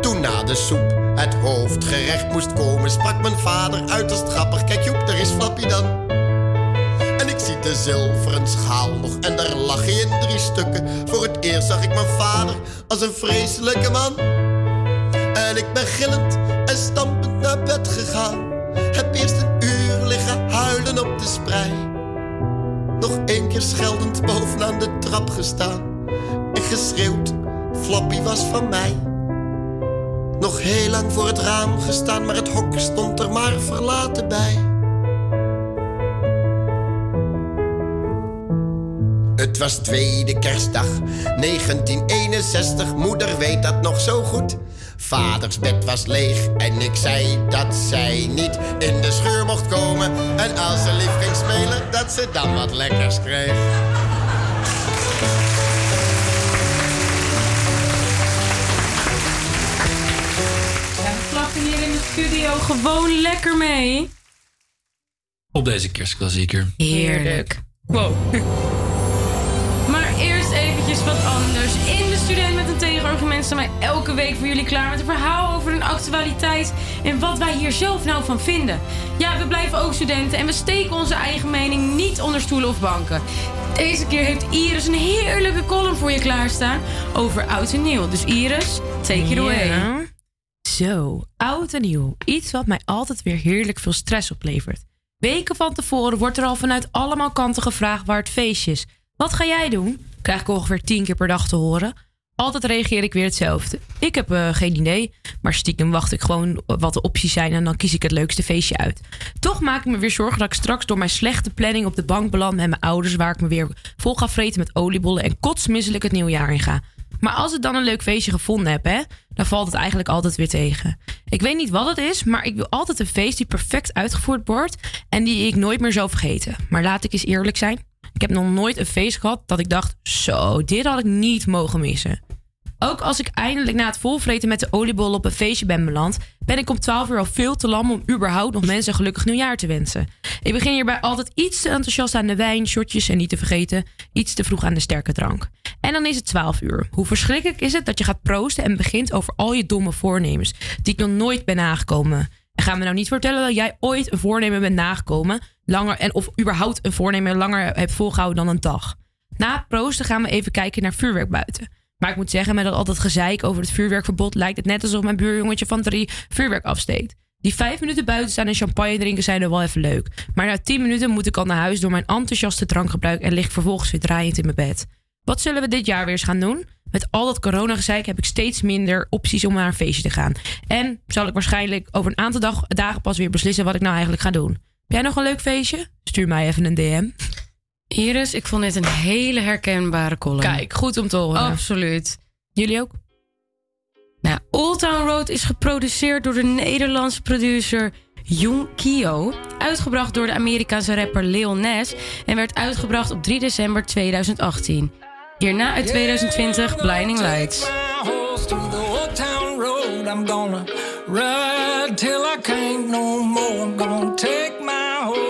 Toen na de soep het hoofdgerecht moest komen, sprak mijn vader uiterst grappig. Kijk Joep, daar is Flappy dan. En ik zie de zilveren schaal nog en daar lag hij in drie stukken. Voor het eerst zag ik mijn vader als een vreselijke man. En ik ben gillend en stampend naar bed gegaan. Heb eerst een uur liggen huilen op de sprei. Nog één keer scheldend bovenaan de trap gestaan. En geschreeuwd, Flappy was van mij. Nog heel lang voor het raam gestaan, maar het hok stond er maar verlaten bij. Het was tweede kerstdag 1961, moeder weet dat nog zo goed. Vaders bed was leeg en ik zei dat zij niet in de scheur mocht komen. En als ze lief ging spelen, dat ze dan wat lekkers kreeg.
Ja, we klappen hier in de studio gewoon lekker mee.
Op deze kerstklassieker.
Heerlijk. Wow. Maar eerst eventjes wat anders. In de student met een tegenargument staan wij elke week voor jullie klaar met een verhaal over een actualiteit en wat wij hier zelf nou van vinden. Ja, we blijven ook studenten en we steken onze eigen mening niet onder stoelen of banken. Deze keer heeft Iris een heerlijke column voor je klaarstaan over oud en nieuw. Dus Iris, take it away.
Zo, oud en nieuw. Iets wat mij altijd weer heerlijk veel stress oplevert. Weken van tevoren wordt er al vanuit allemaal kanten gevraagd waar het feestje is. Wat ga jij doen? Krijg ik ongeveer tien keer per dag te horen. Altijd reageer ik weer hetzelfde. Ik heb eh, geen idee, maar stiekem wacht ik gewoon wat de opties zijn en dan kies ik het leukste feestje uit. Toch maak ik me weer zorgen dat ik straks door mijn slechte planning op de bank beland met mijn ouders, waar ik me weer vol ga vreten met oliebollen en kotsmisselijk het nieuwjaar in ga. Maar als ik dan een leuk feestje gevonden heb, hè, dan valt het eigenlijk altijd weer tegen. Ik weet niet wat het is, maar ik wil altijd een feest die perfect uitgevoerd wordt en die ik nooit meer zou vergeten. Maar laat ik eens eerlijk zijn. Ik heb nog nooit een feest gehad dat ik dacht: zo, dit had ik niet mogen missen. Ook als ik eindelijk na het volvreten met de oliebol op een feestje ben beland, ben ik om 12 uur al veel te lam om überhaupt nog mensen een gelukkig nieuwjaar te wensen. Ik begin hierbij altijd iets te enthousiast aan de wijn, shotjes en niet te vergeten, iets te vroeg aan de sterke drank. En dan is het 12 uur. Hoe verschrikkelijk is het dat je gaat proosten en begint over al je domme voornemens, die ik nog nooit ben nagekomen. En ga me nou niet vertellen dat jij ooit een voornemen bent nagekomen, langer en of überhaupt een voornemen langer hebt volgehouden dan een dag. Na proosten gaan we even kijken naar vuurwerk buiten. Maar ik moet zeggen, met dat altijd gezeik over het vuurwerkverbod lijkt het net alsof mijn buurjongetje van drie vuurwerk afsteekt. Die vijf minuten buiten staan en champagne drinken zijn er wel even leuk. Maar na tien minuten moet ik al naar huis door mijn enthousiaste drankgebruik en lig vervolgens weer draaiend in mijn bed. Wat zullen we dit jaar weer eens gaan doen? Met al dat coronagezeik heb ik steeds minder opties om naar een feestje te gaan. En zal ik waarschijnlijk over een aantal dag- dagen pas weer beslissen wat ik nou eigenlijk ga doen. Heb jij nog een leuk feestje? Stuur mij even een DM.
Iris, ik vond dit een hele herkenbare column.
Kijk, goed om te horen.
Absoluut.
Jullie ook?
Nou, Old Town Road is geproduceerd door de Nederlandse producer Jong Kio. Uitgebracht door de Amerikaanse rapper Lil Nas. En werd uitgebracht op 3 december 2018. Hierna uit 2020 Blinding Lights.
horse to the old town road. I'm gonna ride till I can't no more. I'm gonna take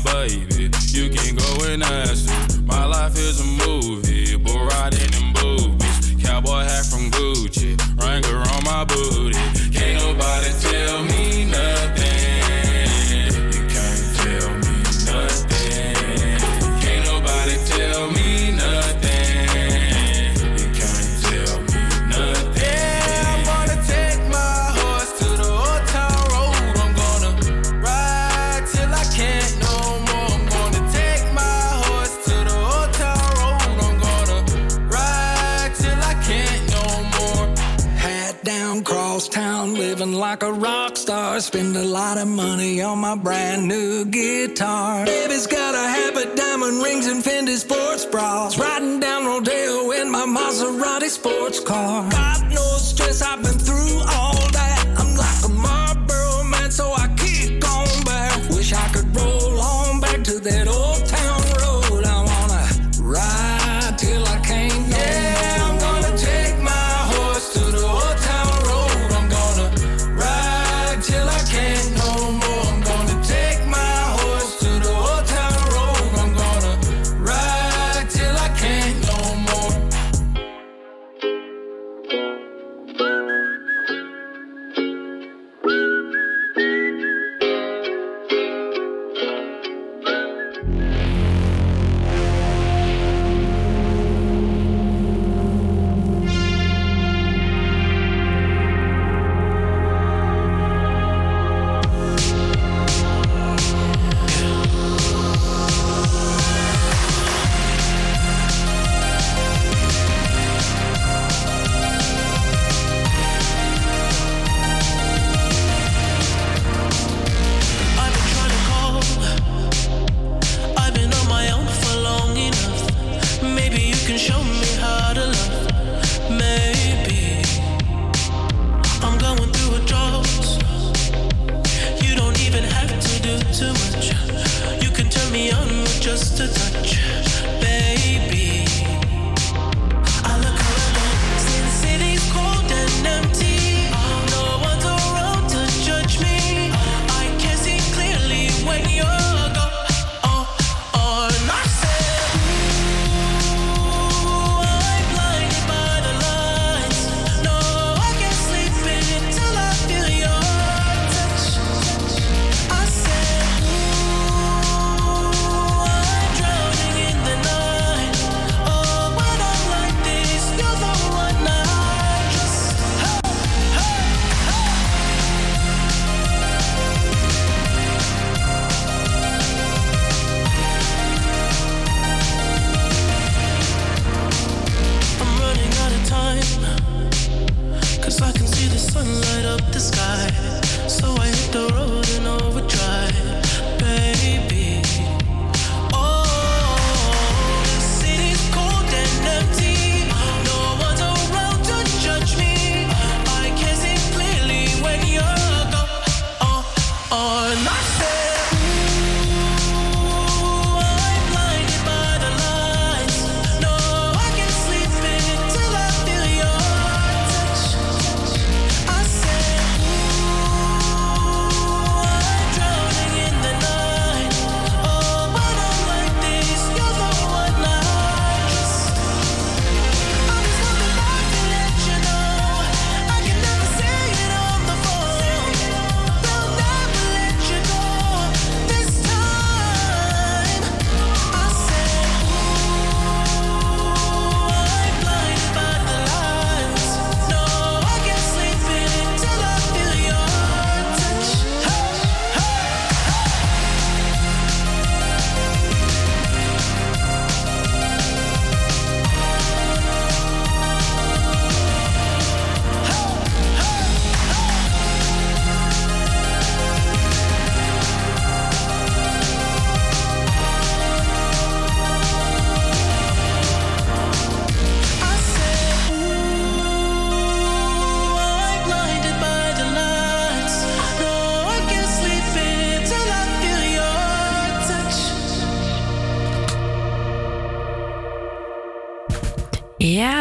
Baby, you can go and ask her. My life is a movie, bull riding in boobies. Cowboy hat from Gucci, Wrangler on my booty. Can't nobody tell me
living like a rock star. Spend a lot of money on my brand new guitar. Baby's got a habit, diamond rings, and Fendi sports bras. Riding down Rodeo in my Maserati sports car. Got no stress, I've been through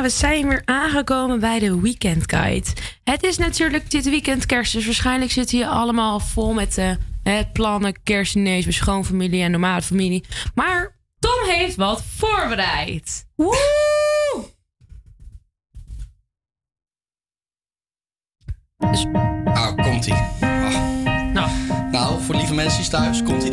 we zijn weer aangekomen bij de Weekend Guide. Het is natuurlijk dit weekend kerst, dus waarschijnlijk zitten je allemaal vol met eh, hè, plannen, kerstdinees, bij schoonfamilie en normale familie. Maar Tom heeft wat voorbereid. Woe!
Nou, komt ie.
Nou.
nou, voor lieve mensen thuis? Komt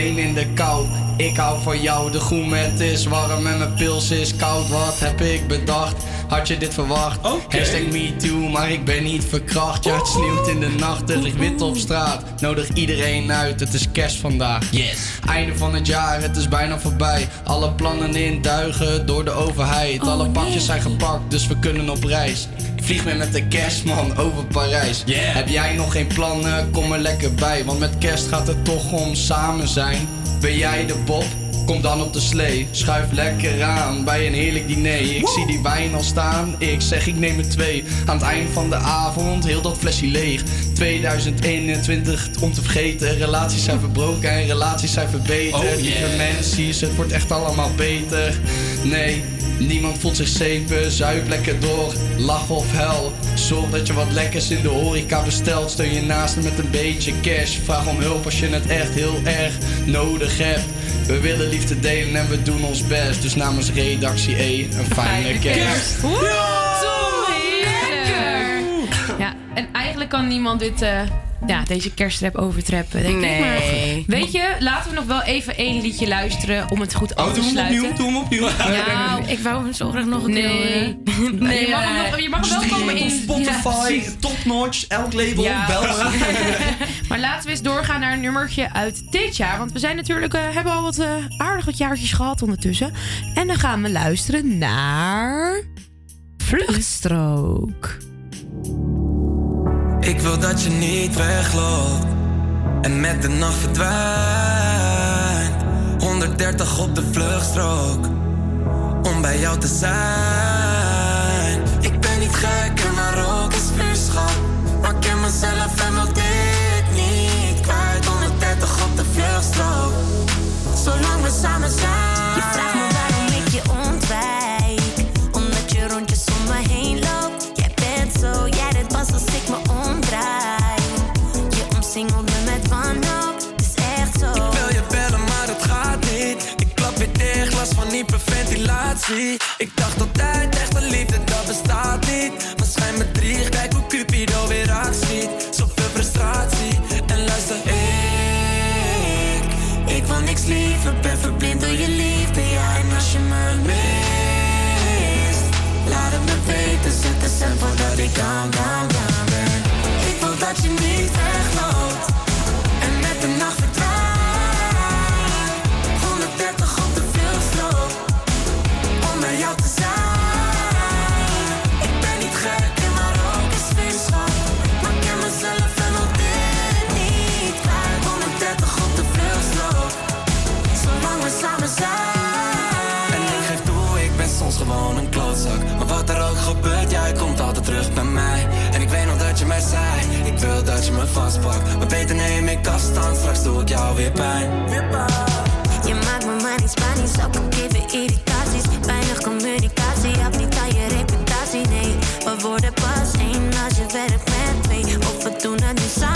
Alleen in de kou, ik hou van jou. De gourmet is warm en mijn pils is koud. Wat heb ik bedacht? Had je dit verwacht? Hashtag me too, maar ik ben niet verkracht. Ja, het sneeuwt in de nacht, er ligt wit op straat. Nodig iedereen uit, het is kerst vandaag. Yes. Einde van het jaar, het is bijna voorbij. Alle plannen in duigen door de overheid. Alle pakjes zijn gepakt, dus we kunnen op reis. Vlieg mee met de kerstman over Parijs. Heb jij nog geen plannen? Kom er lekker bij. Want met kerst gaat het toch om samen zijn. Ben jij de Bob? Kom dan op de slee. Schuif lekker aan bij een heerlijk diner. Ik zie die wijn al staan. Ik zeg ik neem er twee. Aan het eind van de avond heel dat flesje leeg. 2021 om te vergeten. Relaties zijn verbroken en relaties zijn verbeterd.
Oh, yeah.
Lieve mensen, het wordt echt allemaal beter. Nee. Niemand voelt zich safe, zuip lekker door, lach of hel. Zorg dat je wat lekkers in de horeca bestelt. Steun je naasten met een beetje cash. Vraag om hulp als je het echt heel erg nodig hebt. We willen liefde delen en we doen ons best. Dus namens redactie E, een fijne kerst.
Woe! Ja, en eigenlijk kan niemand dit, eh, ja, deze kerstrap overtrappen, denk
Nee.
ik. Maar weet je, laten we nog wel even één liedje luisteren om het goed af
Oh,
te
doe hem
sluiten.
opnieuw, doe hem opnieuw.
Nou,
Ik wou hem zo graag nog een keer horen.
Nee, je mag hem, nog, je mag hem wel komen
op
in
Spotify,
Ja,
topnotch, elk label,
Ja.
bel
maar laten we eens doorgaan naar een nummertje uit dit jaar. Want we zijn natuurlijk, eh, hebben al wat eh, aardig wat jaartjes gehad ondertussen. En dan gaan we luisteren naar... Vluchtstrook.
Ik wil dat je niet wegloopt en met de nacht verdwijnt. 130 op de vluchtstrook om bij jou te zijn. Ik ben niet gek en maar ook is vuurschap. Maar ik ken mezelf en wil dit niet kwijt. 130 op de vluchtstrook, zolang we samen zijn.
Ik
dacht altijd, echte liefde, dat bestaat niet. Maar schijn me drie, kijk hoe Cupido weer actie. Zoveel frustratie. En luister, ik, ik wil niks liever. Ben verblind door je liefde, ja. En als je me mist, laat het me weten. Zet de stem voordat ik down, down, down ben. Ik wil dat je niet wegloopt. Dat je me vastpakt Maar beter neem ik afstand, straks doe ik jou weer pijn
Je maakt me maar niet Spanisch, ook al geven irritaties. Weinig communicatie, heb niet aan je reputatie, nee. We worden pas één als je werkt met twee. Of we doen het nu samen,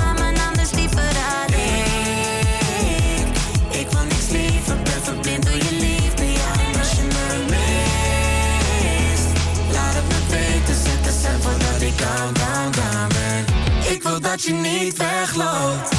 dat je niet wegloopt.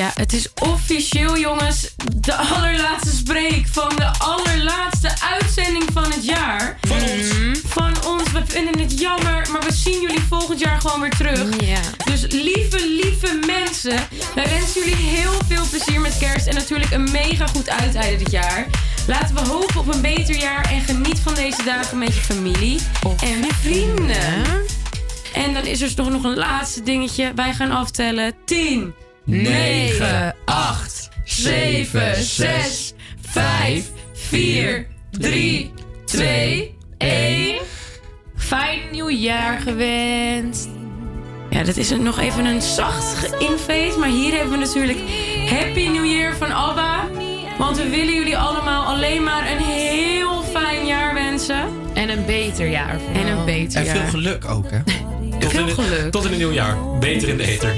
Ja, het is officieel, jongens. De allerlaatste spreek van de allerlaatste uitzending van het jaar. Van ons. Van ons. We vinden het jammer, maar we zien jullie volgend jaar gewoon weer terug. Dus lieve, lieve mensen, wij wensen jullie heel veel plezier met kerst. En natuurlijk een mega goed uiteinde dit jaar.
Laten we hopen op een beter jaar en geniet van deze dagen met je familie en je vrienden. En dan is er toch nog een laatste dingetje. Wij gaan aftellen. 10, 9, 8, 7, 6, 5, 4, 3, 2, 1. Fijn nieuwjaar gewenst. Ja, dat is nog even een zacht ge- infeest. Maar hier hebben we natuurlijk Happy New Year van ABBA. Want we willen jullie allemaal alleen maar een heel fijn jaar wensen.
En een beter jaar.
En een beter
En
jaar.
veel geluk ook, hè?
Tot
Veel
in,
geluk.
Tot in het nieuwjaar. Beter in de ether.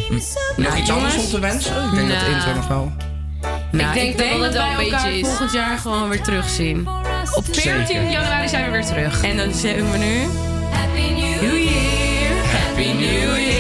Nog iets anders om te wensen? Ik denk dat de
Nou.
intro nog wel...
Nou,
Ik denk dat
dat
het wel
wij
een beetje
elkaar
is.
volgend jaar gewoon weer terugzien.
Op 14
Zeker.
januari zijn we weer terug.
En dan zeggen we nu... Happy New Year! Happy New Year!